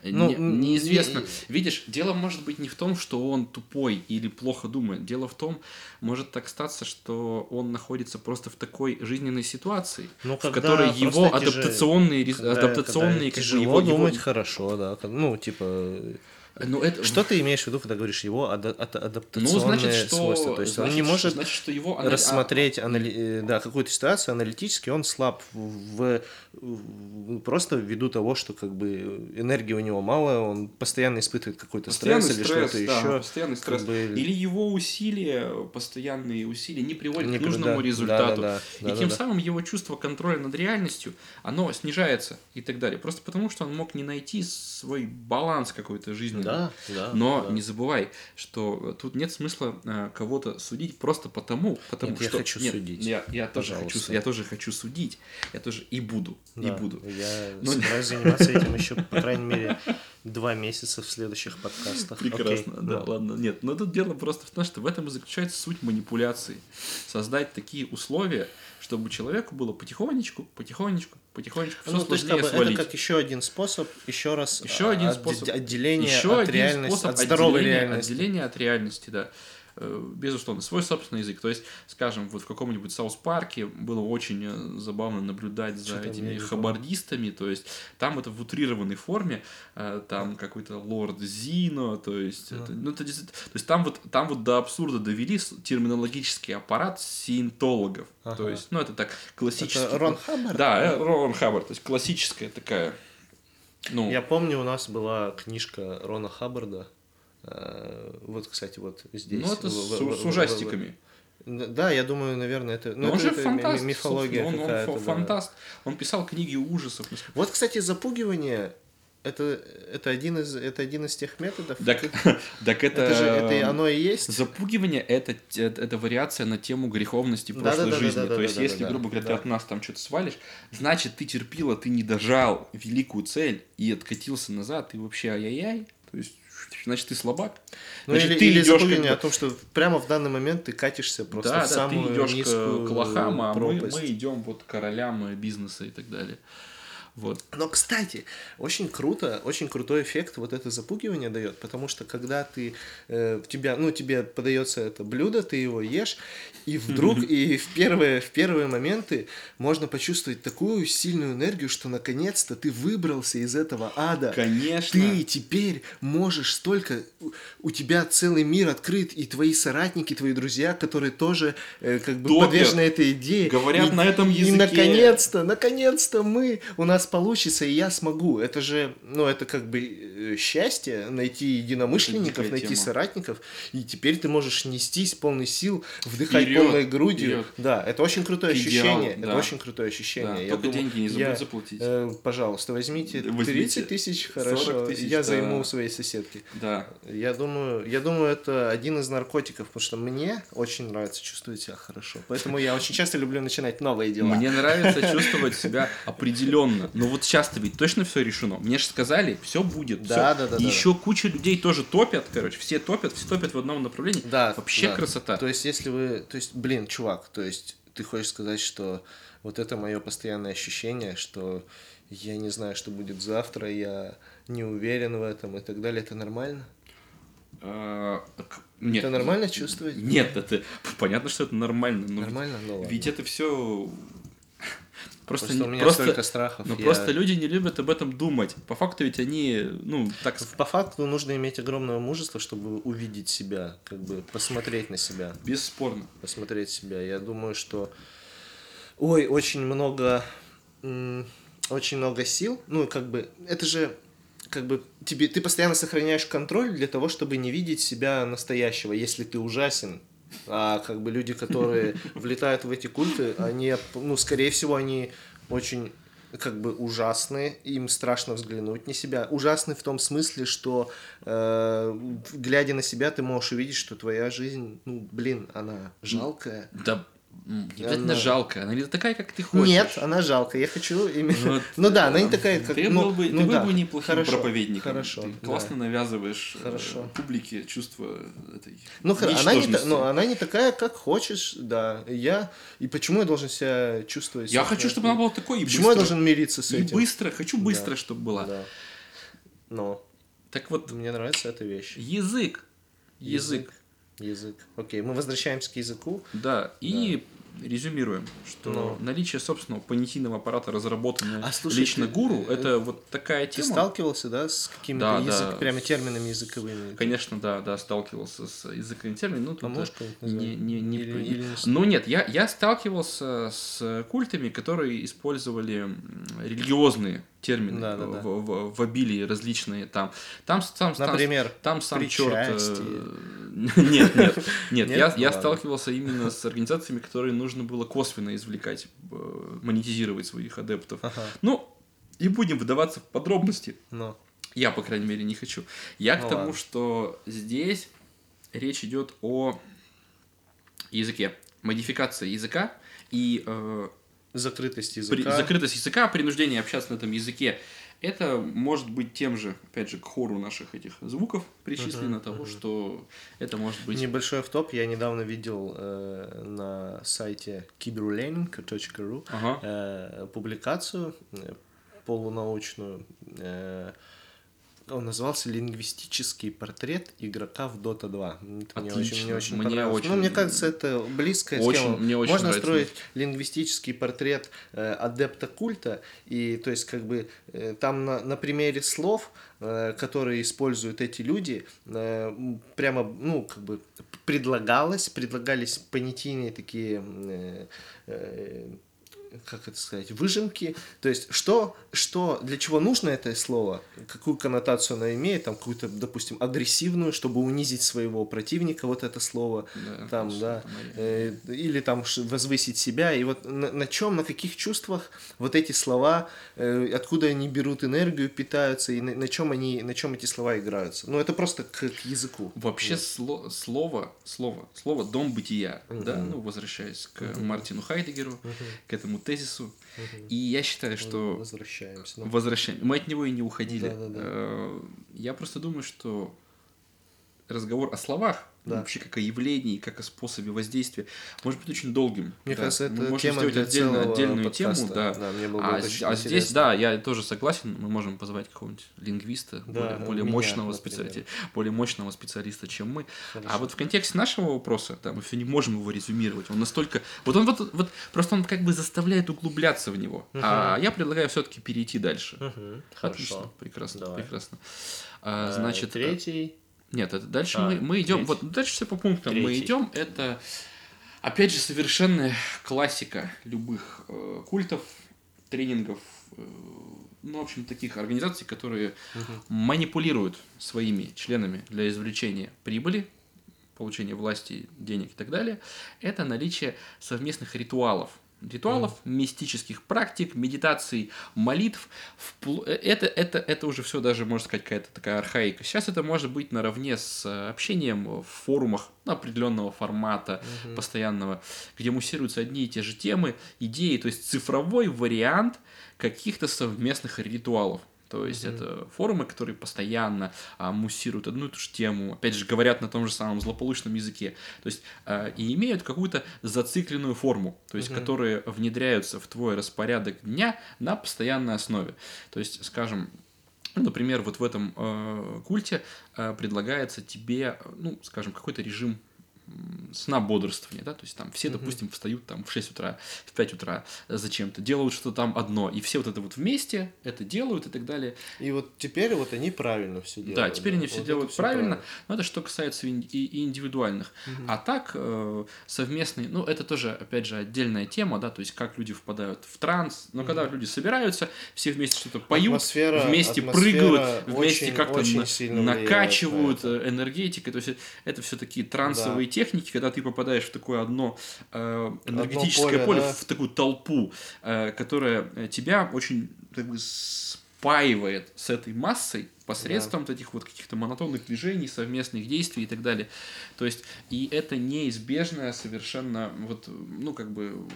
Ну, Не- неизвестно. не- Видишь, дело может быть не в том, что он тупой или плохо думает. Дело в том, может так статься, что он находится просто в такой жизненной ситуации, Ну, в которой его просто тяже- адаптационные, когда- адаптационные когда как бы, тяжело его, его- думать хорошо, да. Ну, типа, Ну, это... Что ты имеешь в виду, когда говоришь его ада- Ну, адаптационные значит, что... свойства? То есть значит, он не может Значит, что его... анали- рассмотреть анали- э, да, какую-то ситуацию аналитически, он слаб в, в- просто ввиду того, что как бы энергии у него мало, он постоянно испытывает какой-то Постоянный стресс, или стресс, что-то да, еще. постоянный как стресс. бы- Или его усилия, постоянные усилия не приводят Не к нужному да, результату. да, да, да, и да, тем да. самым его чувство контроля над реальностью, оно снижается и так далее. Просто потому, что он мог не найти свой баланс какой-то жизненный. Да, да. Но да. не забывай, что тут нет смысла э, кого-то судить просто потому, потому Нет, я что хочу Нет, судить. Я, я тоже хочу, я тоже хочу судить, я тоже и буду, и Да, буду. Я Но- собираюсь заниматься этим еще, по крайней мере, два месяца в следующих подкастах. Прекрасно, Окей, да, ну. ладно. Нет, но тут дело просто в том, что в этом и заключается суть манипуляции. Создать такие условия, чтобы человеку было потихонечку, потихонечку, потихонечку все Ну, то есть, сложнее как бы, свалить. это как еще один способ, еще раз Еще а, один способ. отделение Еще от один способ от здоровой отделения, реальности. отделения от реальности, да. Э, Безусловно, свой собственный язык. То есть, скажем, вот в каком-нибудь South Park е было очень э, забавно наблюдать за этими хаббардистами. То есть, там это в утрированной форме, э, там какой-то лорд Зино, то есть, это, ну, это то есть там вот, там вот до абсурда довели терминологический аппарат саентологов. То Ага. есть, ну, это так классический. Это Рон Хаббард? Да, Рон Хаббард, то есть классическая такая. Ну, Я помню, у нас была книжка Рона Хаббарда. э, Вот, кстати, вот здесь. ну это в- с, в- с ужастиками. Да, я думаю, наверное, это, ну, Но он это- же это фантаст, ми- мифология он, он какая-то. да. фантаст. Он писал книги ужасов. Вот, кстати, запугивание это, это, один из, это один из тех методов. Так, так это... это же это оно и есть. Запугивание это, те- это, вариация на тему греховности Да, прошлой да, да, да, жизни. да, То да, есть, да, если, да, грубо говоря, да. ты от нас там что-то свалишь, значит, ты терпила, ты не дожал великую цель и откатился назад, и вообще ай-яй-яй. То есть, значит, ты слабак. Ну, Значит, или, ты или идешь как бы- о том, что прямо в данный момент ты катишься просто да, в да, самую ты идешь низкую к, лохам, а мы, мы идем вот к королям бизнеса и так далее. Вот. Но, кстати, очень круто, очень крутой эффект вот это запугивание дает, потому что когда ты, э, тебя, ну, тебе подается это блюдо, ты его ешь, и вдруг, и в первые, в первые моменты можно почувствовать такую сильную энергию, что наконец-то ты выбрался из этого ада. Конечно. Ты теперь можешь столько... у- тебя целый мир открыт, и твои соратники, твои друзья, которые тоже э, как бы Топят, подвержены этой идее. говорят И- на этом И языке. наконец-то, наконец-то мы... У нас получится, и я смогу. Это же, ну, это как бы э, счастье найти единомышленников, найти тема. соратников, и теперь ты можешь нестись полный сил, вдыхать Вперед, полной грудью. вперед. Да, это очень крутое Идеал, ощущение. да. Это очень крутое ощущение. Да, Я только думаю, деньги не забудь я, заплатить. э, пожалуйста, возьмите, Возьмите 30 тысяч, 40 хорошо. тысяч, я да. займу у своей соседки. Да. Я думаю, я думаю, это один из наркотиков, потому что мне очень нравится чувствовать себя хорошо. Поэтому я очень часто люблю начинать новые дела. Мне нравится чувствовать себя определенно. Но вот сейчас-то ведь точно все решено. Мне же сказали, все будет. Да, да, да, И да, еще куча людей тоже топят, короче. Все топят, все топят в одном направлении. Да, Вообще да. красота. То есть, если вы, то есть, блин, чувак, то есть, ты хочешь сказать, что вот это мое постоянное ощущение, что я не знаю, что будет завтра, я не уверен в этом и так далее, это нормально? А, Нет. Это нормально чувствовать? Нет, это понятно, что это нормально. но Нормально? Ну ладно. Ведь это все просто, Просто у меня просто- столько страхов. но я- просто люди не любят об этом думать. По факту ведь они, ну, так По факту нужно иметь огромное мужество, чтобы увидеть себя, как бы посмотреть на себя. бесспорно. посмотреть себя. Я думаю, что ой, очень много очень много сил. Ну, как бы, это же как бы тебе ты постоянно сохраняешь контроль для того, чтобы не видеть себя настоящего, если ты ужасен. А как бы люди, которые влетают в эти культы, они, ну, скорее всего, они очень как бы ужасные, им страшно взглянуть на себя. Ужасны в том смысле, что э, глядя на себя, ты можешь увидеть, что твоя жизнь, ну, блин, она жалкая. Да, обязательно Она- жалко. Она не такая, как ты хочешь. Нет, она жалкая. Я хочу именно. Вот, ну да, она не такая, как. Ты ну, был бы, ну ты был да. бы неплохим Хорошо, проповедником. Хорошо. Ты да. классно навязываешь э, Хорошо. публике чувство этой Ну, она не, ну, она не такая, как хочешь, да. Я. И почему я должен себя чувствовать? Я хочу, чтобы она была такой и Почему я должен мириться с И этим? быстро, хочу быстро, Да. чтобы была. Да. Но Так вот, мне нравится эта вещь. язык. Язык. Язык. Окей, мы возвращаемся к языку. Да, и резюмируем, что Ну. наличие собственного понятийного аппарата, разработанного А, слушай, лично ты, гуру, э, это вот такая Ты тема. сталкивался, да, с какими-то Да, язык, да. прямо терминами языковыми? Конечно, да, да, сталкивался с языковым термином. Ну, А тут, э, назвать? не, не, не, Или- не- или Ну нет, я, я сталкивался с культами, которые использовали религиозные термины Да, да, в, да. в- в обилии различные там. Там, там, там- Например, там сам черт. причастие. Нет, нет, нет. Нет? Я, Ну я ладно. сталкивался именно с организациями, которые нужно было косвенно извлекать, э, монетизировать своих адептов. Ага. Ну, не будем вдаваться в подробности. Ну, Я, по крайней мере, не хочу. Я к Ну тому, ладно. что здесь речь идет о языке. Модификация языка и э, закрытость при- языка. закрытость языка, принуждение общаться на этом языке. Это может быть тем же, опять же, к хору наших этих звуков причислено, Мгм, того, мгм. что это может быть... Небольшой автоп. Я недавно видел э, на сайте kiberlearning.ru Ага. э, публикацию э, полунаучную. э, он назывался «Лингвистический портрет игрока в Dota 2». Это мне очень, Отлично. мне очень Мне понравилось. очень- Ну, мне кажется, это близкая Очень- схема. мне очень Можно нравится. строить лингвистический портрет э, адепта культа, и то есть как бы э, там на, на примере слов, э, которые используют эти люди, э, прямо, ну, как бы предлагалось, предлагались понятийные такие э, как это сказать, выжимки. То есть, что, что, для чего нужно это слово, какую коннотацию оно имеет, там, какую-то, допустим, агрессивную, чтобы унизить своего противника, вот это слово, Да, там, конечно, да, э, или там возвысить себя, и вот на, на чем, на каких чувствах вот эти слова, э, откуда они берут энергию, питаются, и на, на чем они, на чем эти слова играются. Ну, это просто к, к языку. Вообще Вот. сло- слово, слово, слово дом бытия, да, Мгм. ну возвращаясь к Мгм. Мартину Хайдегеру, Мгм, к этому тезису, мгм. и я считаю, что Возвращаемся. ну. возвращаем, мы от него и не уходили. Да-да-да. Э, Я просто думаю, что разговор о словах, Да. вообще как о явлении, как о способе воздействия, может быть очень долгим. Мне Да. кажется, Мы это можем тема сделать для отдельно- отдельную подкаста. тему, да. Да, мне было бы А, а здесь, да, я тоже согласен, мы можем позвать какого-нибудь лингвиста, Да, более, более меня, мощного специалиста, более мощного специалиста, чем мы. Хорошо. А вот в контексте нашего вопроса, да, мы все не можем его резюмировать. Он настолько. Вот он вот, вот просто он как бы заставляет углубляться в него. А я предлагаю все-таки перейти дальше. Мгм, Отлично, Хорошо. прекрасно, Давай. прекрасно. А, Э, значит, третий. Нет, это дальше А, мы, мы идем. третий. Вот дальше все по пунктам. Мы Третий. идем. Это опять же совершенная классика любых э, культов, тренингов, э, ну, в общем, таких организаций, которые манипулируют своими членами для извлечения прибыли, получения власти, денег и так далее, это наличие совместных ритуалов. Ритуалов, мистических практик, медитаций, молитв. э, Это, это, это уже все даже, можно сказать, какая-то такая архаика. Сейчас это может быть наравне с э, общением в форумах определенного формата, постоянного, где муссируются одни и те же темы, идеи, то есть цифровой вариант каких-то совместных ритуалов. То есть это форумы, которые постоянно а, муссируют одну и ту же тему, опять же, говорят на том же самом злополучном языке. То есть а, и имеют какую-то зацикленную форму, то есть которые внедряются в твой распорядок дня на постоянной основе. То есть, скажем, например, вот в этом э, культе э, предлагается тебе, ну, скажем, какой-то режим сна бодрствования, да, то есть там все, допустим, встают там в 6 утра, в 5 утра зачем-то, делают что-то там одно, и все вот это вот вместе это делают и так далее. И вот теперь вот они правильно все делают. Да, теперь они все Вот делают всё правильно, но это что касается и, и индивидуальных. А так, э, совместный, ну, это тоже, опять же, отдельная тема, да, то есть как люди впадают в транс, но когда люди собираются, все вместе что-то поют, Атмосфера- вместе атмосфера прыгают, вместе как-то на- накачивают на э, энергетикой, то есть это все такие трансовые техники, когда ты попадаешь в такое одно э, энергетическое поле, поле, да. в такую толпу, э, которая э, тебя очень как бы спаивает с этой массой посредством вот этих вот каких-то монотонных движений, совместных действий и так далее. То есть, и это неизбежное совершенно, вот, ну, как бы,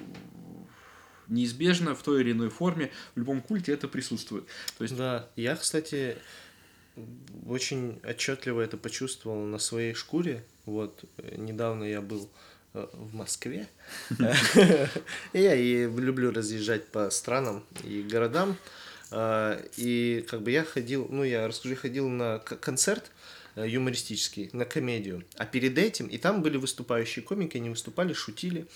неизбежно в той или иной форме в любом культе это присутствует. То есть, Да, я, кстати, очень отчетливо это почувствовал на своей шкуре. Вот э, недавно я был э, в Москве. Я и люблю разъезжать по странам и городам. А, И как бы я ходил, ну я расскажу, я ходил на концерт э, юмористический, на комедию. А перед этим, и там были выступающие комики, они выступали, шутили.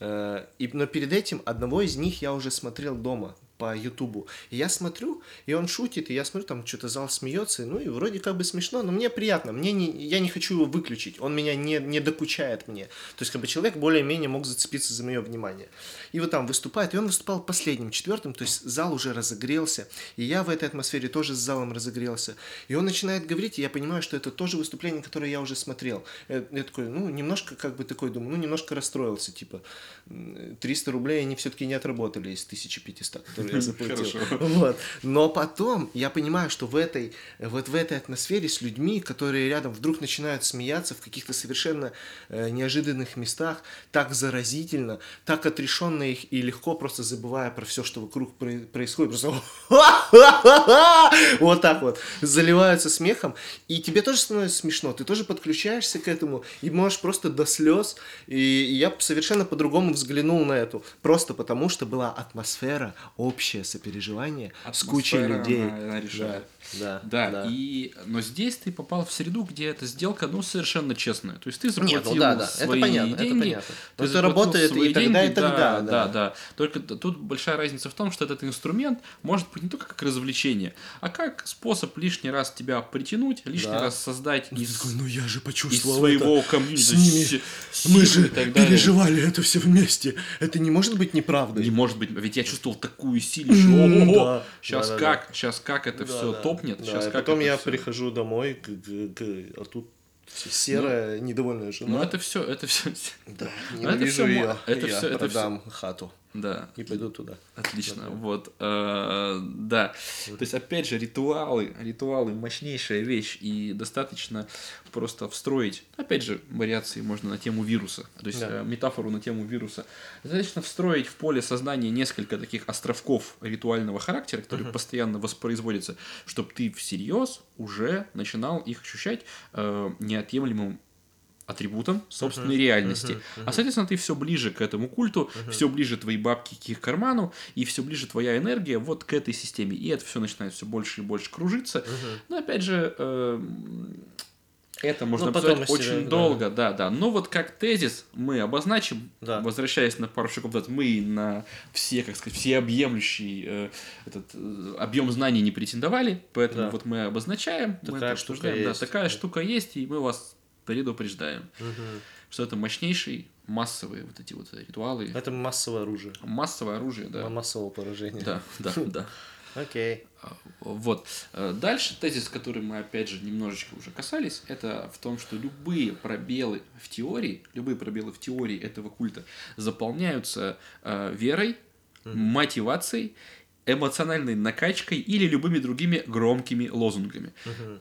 И, но перед этим одного из них я уже смотрел дома по Ютубу. И я смотрю, и он шутит, и я смотрю, там что-то зал смеется, ну и вроде как бы смешно, но мне приятно, мне не, я не хочу его выключить, он меня не, не докучает мне. То есть как бы человек более-менее мог зацепиться за мое внимание. И вот там выступает, и он выступал последним, четвертым, то есть зал уже разогрелся, и я в этой атмосфере тоже с залом разогрелся. И он начинает говорить, и я понимаю, что это тоже выступление, которое я уже смотрел. Я, я такой, ну, немножко как бы такой думаю, ну, немножко расстроился, типа, м, 300 рублей они все-таки не отработали из 1500, которые я заплатил. Вот. Но потом я понимаю, что в этой, вот в этой атмосфере с людьми, которые рядом вдруг начинают смеяться в каких-то совершенно э, неожиданных местах, так заразительно, так отрешенно их и легко, просто забывая про все, что вокруг про- происходит, просто вот так вот заливаются смехом, и тебе тоже становится смешно, ты тоже подключаешься к этому и можешь просто до слез, и я совершенно по-другому взглянул на эту, просто потому что была атмосфера, общее сопереживание с кучей Атмосфера, людей. она- она решает. Да, Да, да. и но здесь ты попал в среду, где эта сделка, ну, совершенно честная. То есть ты заплатил Нет, ну да, да, это свои понятно, это деньги, понятно. ты это работает и свои тогда, и деньги, тогда, да, да. да, да. Только тут большая разница в том, что этот инструмент может быть не только как развлечение, а как способ лишний раз тебя притянуть, лишний Да. раз создать из, ну я же из почувствовал своего это. комьюнити с ними. Мы же и так далее. переживали это все вместе. Это не может быть неправдой. Не может быть, ведь я чувствовал такую силищу. М, Ого, да. сейчас Да-да-да. как, сейчас как это Да, все да. топнет, Да, сейчас и как потом это я всё- прихожу домой, к- к- к- а тут серая, недовольная жена. Ну это все, это все, Да, Ну, это ненавижу всё мо- ее. это я всё- это продам хату да. и пойду туда. Отлично, вот, э, да. То есть, опять же, ритуалы, ритуалы мощнейшая вещь, и достаточно просто встроить, опять же, вариации можно на тему вируса, то есть Да. э, метафору на тему вируса. Достаточно встроить в поле сознания несколько таких островков ритуального характера, которые постоянно воспроизводятся, чтобы ты всерьез уже начинал их ощущать э, неотъемлемым атрибутом собственной реальности. А, соответственно, ты все ближе к этому культу, все ближе твои бабки к их карману, и все ближе твоя энергия вот к этой системе. И это все начинает все больше и больше кружиться. Но опять же, эм, это можно Ну, обсуждать из себя, очень да. долго, да, да. Но вот как тезис мы обозначим, Да. возвращаясь на пару шагов назад, мы на все, как сказать, всеобъемлющий э, этот э, объем знаний не претендовали, поэтому Да. вот мы обозначаем, мы Такая это штука обсуждаем, да, такая штука есть, и мы вас предупреждаем. Мгм. что это мощнейший массовые вот эти вот ритуалы, Это массовое оружие. массовое оружие, да. Массового поражения. Да, да, да. Окей. А, Вот. Э, Дальше тезис, который мы опять же немножечко уже касались, это в том, что любые пробелы в теории, любые пробелы в теории этого культа заполняются э, верой, мотивацией, эмоциональной накачкой или любыми другими громкими лозунгами.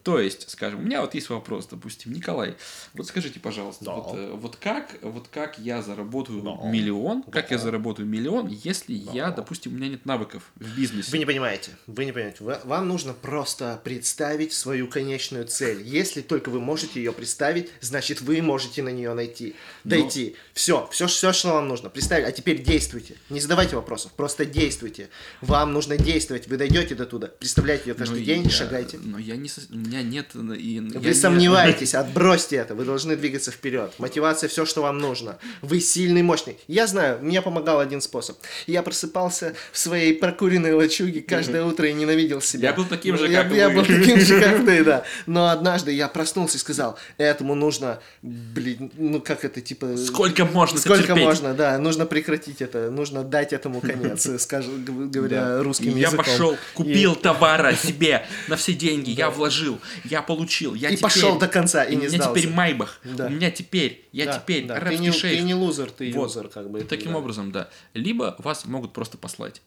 То есть, скажем, у меня вот есть вопрос, допустим, Николай, вот скажите, пожалуйста, Да. вот, э, вот как, вот как я заработаю Да. миллион, как я Да. заработаю миллион, если я, допустим, у меня нет навыков в бизнесе? Вы не понимаете, вы не понимаете. Вам нужно просто представить свою конечную цель. Если только вы можете ее представить, значит вы можете на нее найти, дойти. Все, все, все, что вам нужно. Представить. А теперь действуйте. Не задавайте вопросов, просто действуйте. Вам нужно действовать. Вы дойдете до туда. Представляйте ее каждый Ну, день, я- шагайте. Но я не, у меня нет... э, И, я Вы не- сомневаетесь, отбросьте это. Вы должны двигаться вперед. Мотивация все, что вам нужно. Вы сильный, мощный. Я знаю, мне помогал один способ. Я просыпался в своей прокуренной лачуге каждое утро и ненавидел себя. Я был таким же, я, как я вы. был таким же, как ты, да. Но однажды я проснулся и сказал, этому нужно, блин, ну как это, типа... Сколько можно Сколько терпеть? можно, да, нужно прекратить это, нужно дать этому конец, скажем, говоря русским я языком. пошел, И- купил товара себе на все деньги, я вложил, я получил, я И теперь... пошел до конца, и у не меня сдался. теперь Майбах, Да. у меня теперь, я Да, теперь да. Ты арабский не, шейх. ты не лузер, ты Вот. юзер, как бы. и так Таким далее. образом, да. Либо вас могут просто послать.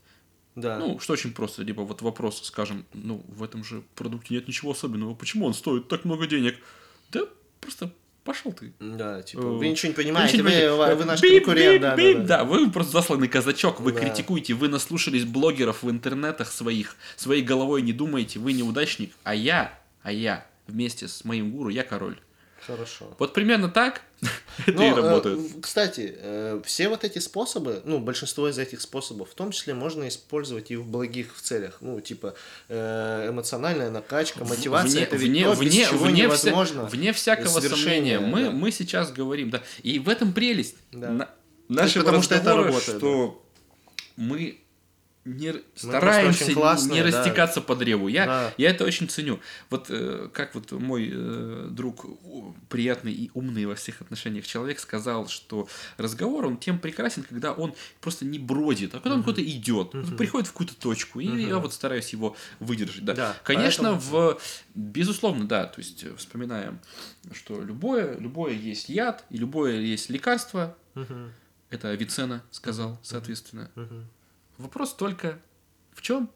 Да. Ну, что очень просто. Либо вот вопрос, скажем, ну, в этом же продукте нет ничего особенного. Почему он стоит так много денег? Да просто пошел ты. да, типа, вы ничего не Вы понимаете, ничего вы, не понимаете. вы наш Бип, конкурент, бип, да, бип, да, да, вы просто засланный казачок, вы Да. критикуете, вы наслушались блогеров в интернетах своих, своей головой не думаете, вы неудачник, а я, а я вместе с моим гуру, я король. Хорошо. Вот примерно так это и э, работает. кстати, э, все вот эти способы, ну, большинство из этих способов, в том числе можно использовать и в благих целях. Ну, типа, э, эмоциональная накачка, мотивация, это ведь вне, вне, невозможно. вне всякого сомнения. Мы, мы сейчас говорим, да. И в этом прелесть Да. на- нашего потому что это работает, что мы не просто стараемся классные, не да. растекаться по древу. Я, Да. я это очень ценю. Вот э, как вот мой э, друг, приятный и умный во всех отношениях человек, сказал, что разговор, он тем прекрасен, когда он просто не бродит, а когда он куда-то идет, вот приходит в какую-то точку, и я вот стараюсь его выдержать. Да. Да, Конечно, поэтому- в безусловно, да, то есть вспоминаем, что любое, любое есть яд, и любое есть лекарство, Мгм, это Авиценна сказал, соответственно. мгм. Вопрос только в чем?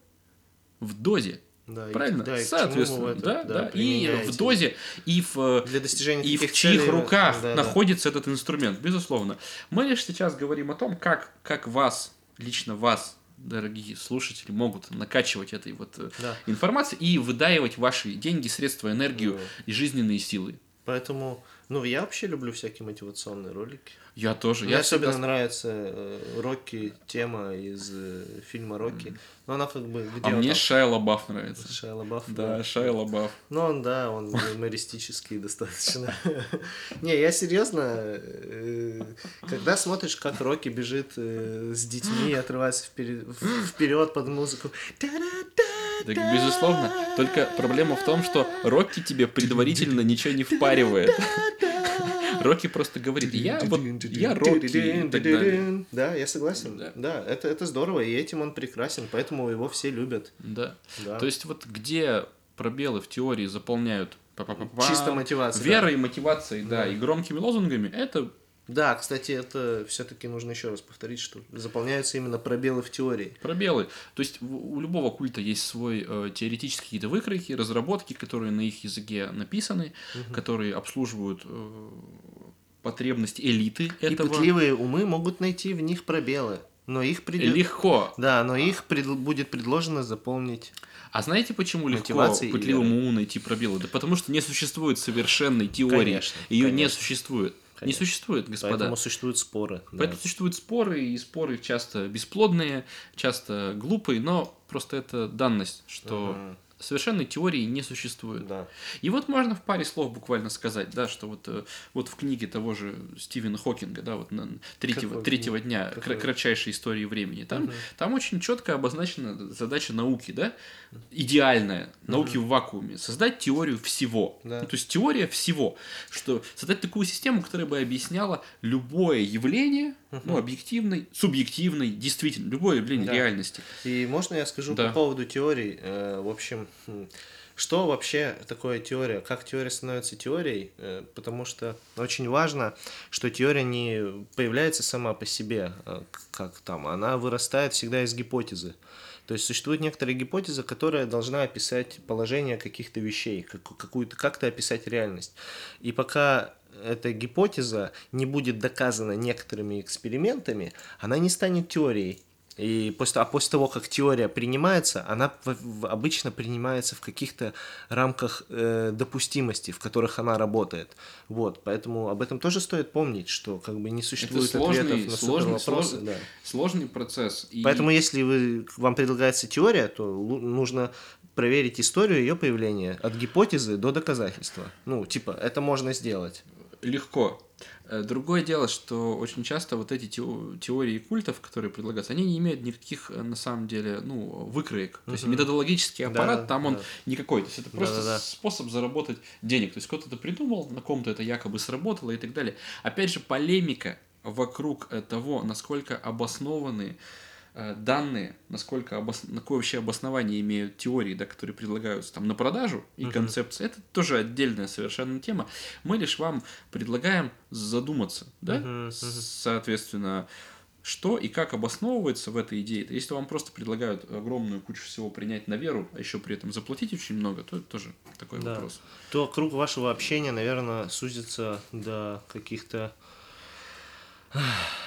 В дозе. Да, и- Правильно? да, и вы Соответственно, это, да, да. И в дозе, и в э, Для достижения и в чьих целей, руках да, да. находится этот инструмент, безусловно. Мы лишь сейчас говорим о том, как, как вас, лично вас, дорогие слушатели, могут накачивать этой вот э, Да. информацией и выдаивать ваши деньги, средства, энергию Да. и жизненные силы. Поэтому, ну, я вообще люблю всякие мотивационные ролики. Я тоже. Мне я особенно всегда- нравится э, Рокки, тема из э, фильма Рокки. Но она как бы где А мне там? Шайа Лабаф нравится. Шайа Лабаф, Да, Шайа Лабаф. Ну, он, да, он юмористический достаточно. Не, я серьезно, э, когда смотришь, как Рокки бежит э, с детьми, отрывается вперед под музыку. Так, безусловно. Только проблема в том, что Рокки тебе предварительно ничего не впаривает. Рокки просто говорит, я вот, я Рокки и так далее. Да, я согласен. Да. Да, это, это здорово, и этим он прекрасен, поэтому его все любят. Да. Да. То есть вот где пробелы в теории заполняют Чисто мотивация, Верой и мотивацией, да, и громкими лозунгами, это Да, кстати, это все-таки нужно еще раз повторить, что заполняются именно пробелы в теории. пробелы. То есть у любого культа есть свой э, теоретические какие-то выкройки, разработки, которые на их языке написаны, которые обслуживают э, потребности элиты И этого. пытливые умы могут найти в них пробелы, но их придет... Легко. Да, но их пред- будет предложено заполнить. А знаете, почему легко и пытливому уму найти пробелы? Да потому что не существует совершенной теории. Конечно, Ее не конечно. Не существует, господа. Поэтому существуют споры. да. Поэтому существуют споры, и споры часто бесплодные, часто глупые, но просто это данность, что Ага. Совершенной теории не существует. Да. И вот можно в паре слов буквально сказать, да, что вот, э, вот в книге того же Стивена Хокинга, да, вот на третьего, Какой третьего дня Какой? кра- кратчайшей истории времени, там, там очень четко обозначена задача науки, да, идеальная, науки в вакууме, создать теорию всего. Да. Ну, то есть теория всего, что создать такую систему, которая бы объясняла любое явление, ну, объективной, субъективной, действительно, любое явление Да. реальности. И можно я скажу Да. по поводу теорий? Э, В общем, м, что вообще такое теория? Как теория становится теорией? Э, Потому что очень важно, что теория не появляется сама по себе, э, как там, она вырастает всегда из гипотезы. То есть существует некоторая гипотеза, которая должна описать положение каких-то вещей, как- какую-то, как-то описать реальность. И пока эта гипотеза не будет доказана некоторыми экспериментами, она не станет теорией. И после, а после того, как теория принимается, она в- в- обычно принимается в каких-то рамках э, допустимости, в которых она работает. Вот, поэтому об этом тоже стоит помнить, что как бы не существует Это сложный, ответов на сложный, вопросы. сложный, да. сложный процесс. И- Поэтому, если вы, вам предлагается теория, то нужно проверить историю ее появления от гипотезы до доказательства. Ну, типа, это можно сделать. Легко. Э, Другое дело, что очень часто вот эти тео- теории культов, которые предлагаются, они не имеют никаких, э, на самом деле, ну, выкроек. То есть методологический Да, аппарат там он да. никакой. То есть это просто Да-да-да. способ заработать денег. То есть кто-то это придумал, на ком-то это якобы сработало и так далее. Опять же, полемика вокруг того, насколько обоснованы э, данные, насколько обос... на какое вообще обоснование имеют теории, да, которые предлагаются там на продажу и Мгм. концепции, это тоже отдельная совершенно тема. Мы лишь вам предлагаем задуматься, да, мгм. соответственно, что и как обосновывается в этой идее. Если вам просто предлагают огромную кучу всего принять на веру, а еще при этом заплатить очень много, то это тоже такой Да. вопрос. То круг вашего общения, наверное, сузится до каких-то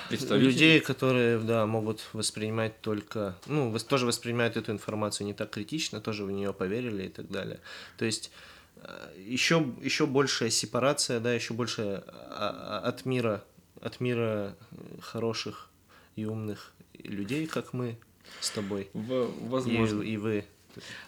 Представителей. людей, которые, да, могут воспринимать только, ну, тоже воспринимают эту информацию не так критично, тоже в нее поверили и так далее. То есть еще, еще большая сепарация, да, еще больше а, а, от мира, от мира э, хороших и умных людей, как мы с тобой, В- и, возможно. и вы.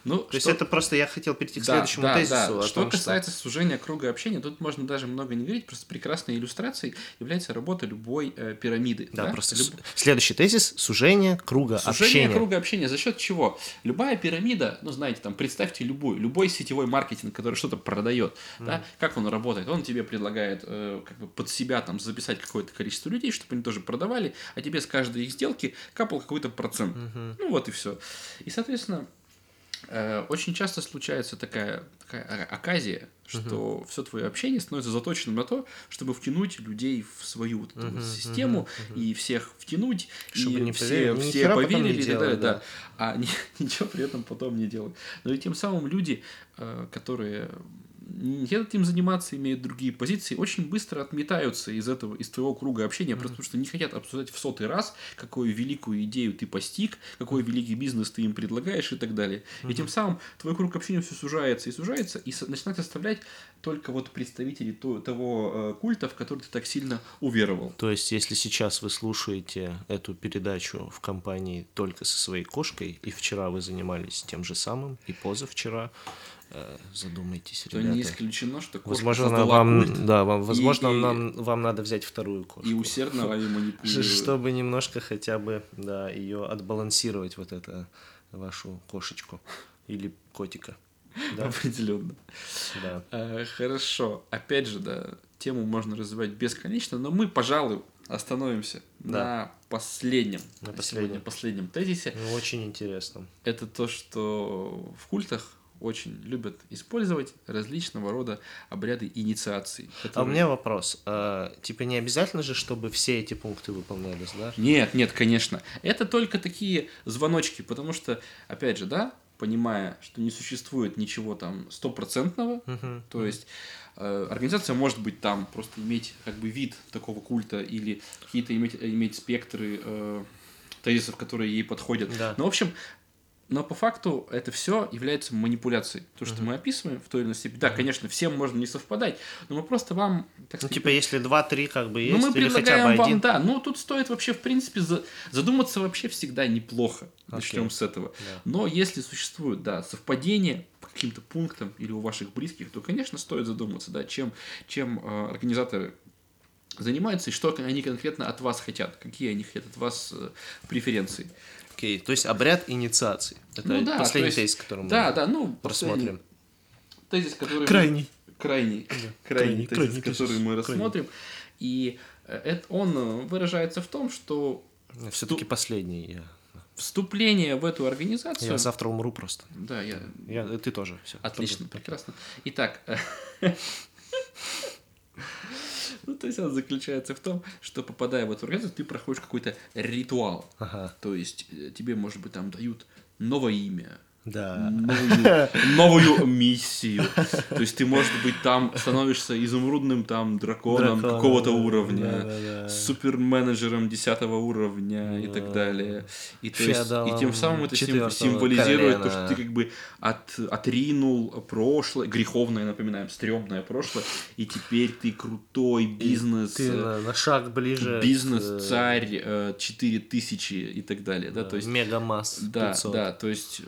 Ну, То есть что- это просто я хотел перейти к Да, следующему да, тезису. да. о Что том, касается сужения круга общения, тут можно даже много не говорить, просто прекрасной иллюстрацией является работа любой э, пирамиды. Да, просто Люб- следующий тезис сужение круга Сужение общения. круга общения. За счет чего? Любая пирамида, ну, знаете, там, представьте любую, любой сетевой маркетинг, который что-то продает, да, как он работает? Он тебе предлагает э, как бы под себя там записать какое-то количество людей, чтобы они тоже продавали, а тебе с каждой их сделки капал какой-то процент. Ну, вот и все. И, соответственно, очень часто случается такая, такая оказия, что все твое общение становится заточенным на то, чтобы втянуть людей в свою вот эту вот систему и всех втянуть, Чтобы и не все, все не поверили так далее, делать, да. да. А ни- ничего при этом потом не делают. Но и тем самым люди, э, которые не хотят этим заниматься, имеют другие позиции, очень быстро отметаются из этого, из твоего круга общения, просто потому что не хотят обсуждать в сотый раз, какую великую идею ты постиг, какой великий бизнес ты им предлагаешь и так далее. И тем самым твой круг общения все сужается и сужается, и начинает оставлять только вот представителей то- того э, культа, в который ты так сильно уверовал. То есть, если сейчас вы слушаете эту передачу в компании только со своей кошкой, и вчера вы занимались тем же самым, и позавчера, задумайтесь, То ребята. не исключено, что кошка Возможно, создала вам, культ да, вам, возможно, и- нам, вам надо взять вторую кошку. и усердно вами манипулирует. Чтобы немножко хотя бы, да, ее отбалансировать, вот это, вашу кошечку или котика. Да, Определенно. да. Э, Хорошо. Опять же, да, тему можно развивать бесконечно, но мы, пожалуй, остановимся Да. на последнем, На сегодня последнем. последнем тезисе. Ну, очень интересно. Это то, что в культах очень любят использовать различного рода обряды инициации. А у которые- меня вопрос. А, типа не обязательно же, чтобы все эти пункты выполнялись, да? Нет, нет, конечно. Это только такие звоночки, потому что, опять же, да, понимая, что не существует ничего там стопроцентного, Мгм. то есть э, организация может быть там просто иметь как бы вид такого культа или какие-то иметь, иметь спектры э, тезисов, которые ей подходят. Да. Но, в общем, но по факту это все является манипуляцией. То, что мы описываем в той или иной степени. Да, конечно, всем можно не совпадать, но мы просто вам, так Ну, сказать, типа, если два-три как бы есть, ну, мы или хотя предлагаем бы вам, один. да, ну, тут стоит вообще, в принципе, за- задуматься вообще всегда неплохо. Начнем с этого. Да. Но если существуют, да, совпадения по каким-то пунктам или у ваших близких, то, конечно, стоит задуматься, да, чем, чем э, организаторы занимаются и что они конкретно от вас хотят, какие они хотят от вас э, преференции. Окей, то есть обряд инициации. Это Ну да, последний то есть- тезис, который мы Да, да, ну, последний Тезис, который... Крайний. Крайний. крайний, Крайний тезис, крайний который тезис, мы крайний. рассмотрим. И э, это, он э, выражается в том, что Все-таки последний. Я, вступление в эту организацию... я завтра умру просто. Да, я... Я, ты тоже. Все. Отлично, прекрасно. Итак, ну, то есть он заключается в том, что попадая в эту организацию, ты проходишь какой-то ритуал. Ага. То есть э, тебе, может быть, там дают новое имя, Да. новую, новую миссию. То есть ты, может быть, там становишься изумрудным там драконом Драконом, какого-то да, уровня, да-да-да. суперменеджером 10 уровня и так далее. И, то есть, и тем самым это символизирует то, колена. что ты как бы от, отринул прошлое, греховное, напоминаем, стрёмное прошлое, и теперь ты крутой бизнес, Ты э, на, на шаг ближе. бизнес-царь, э, 4000 и так далее. Да, э, то есть Мегамасс да, 500. да, то есть...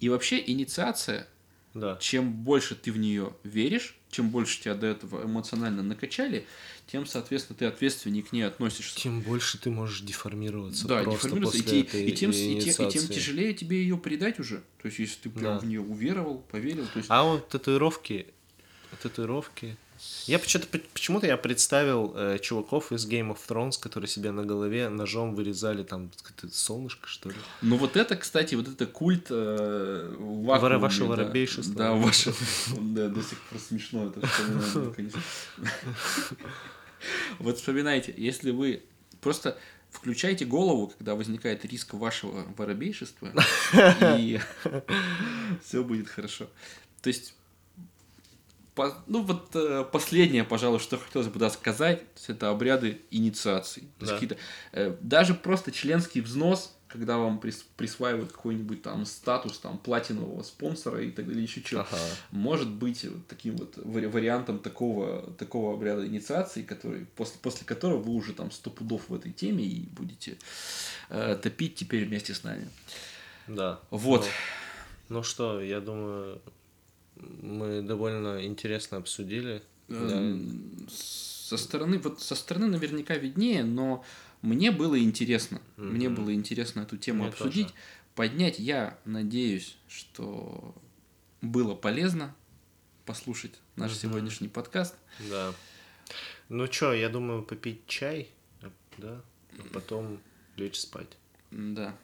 И вообще инициация, Да. чем больше ты в нее веришь, чем больше тебя до этого эмоционально накачали, тем, соответственно, ты ответственнее к ней относишься. Тем больше ты можешь деформироваться Да, и, после те- этой и тем, и, те- и тем тяжелее тебе ее передать уже. То есть, если ты прям Да. в нее уверовал, поверил, то есть... А вот татуировки, татуировки. Я почему-то, почему-то я представил э, чуваков из Game of Thrones, которые себе на голове ножом вырезали там солнышко, что ли. Ну вот это, кстати, вот это культ э, вакууме, Вора- ваше да. воробейшество. Да, ваше. Да, до сих пор смешно это конечно. Вот вспоминайте, если вы просто включайте голову, когда возникает риск вашего воробейшества, и все будет хорошо. То есть по- ну вот э, последнее, пожалуй, что хотелось бы да, сказать, это обряды инициации. Да. какие-то, э, даже просто членский взнос, когда вам прис- присваивают какой-нибудь там статус там платинового спонсора и так далее, еще что, Ага. может быть вот таким вот вари- вариантом такого, такого обряда инициации, который, после, после которого вы уже там сто пудов в этой теме и будете э, топить теперь вместе с нами. Да. Вот. Ну, ну что, я думаю, мы довольно интересно обсудили. Да. Эм, Со стороны, вот со стороны наверняка виднее, но мне было интересно. Мне было интересно эту тему Мне обсудить, тоже. поднять. Я надеюсь, что было полезно послушать наш сегодняшний подкаст. Да. Ну что, я думаю, попить чай, да, а потом лечь спать. Да.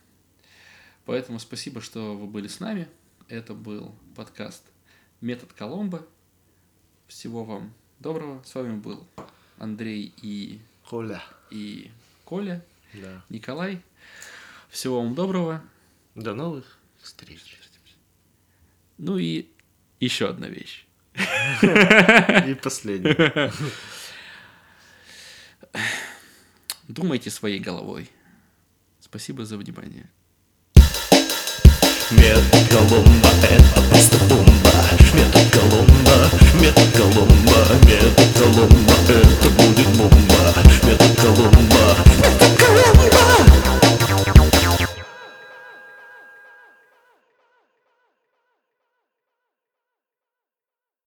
Поэтому спасибо, что вы были с нами. Это был подкаст Метод Коломбо. Всего вам доброго. С вами был Андрей и, Холя. и Коля, Да. Николай. Всего вам доброго. До новых встреч. Ну и еще одна вещь. И последний. Думайте своей головой. Спасибо за внимание. Метод Колумба — это просто Метаколомба, метаколомба, метаколомба Это будет бомба, метаколомба, метаколомба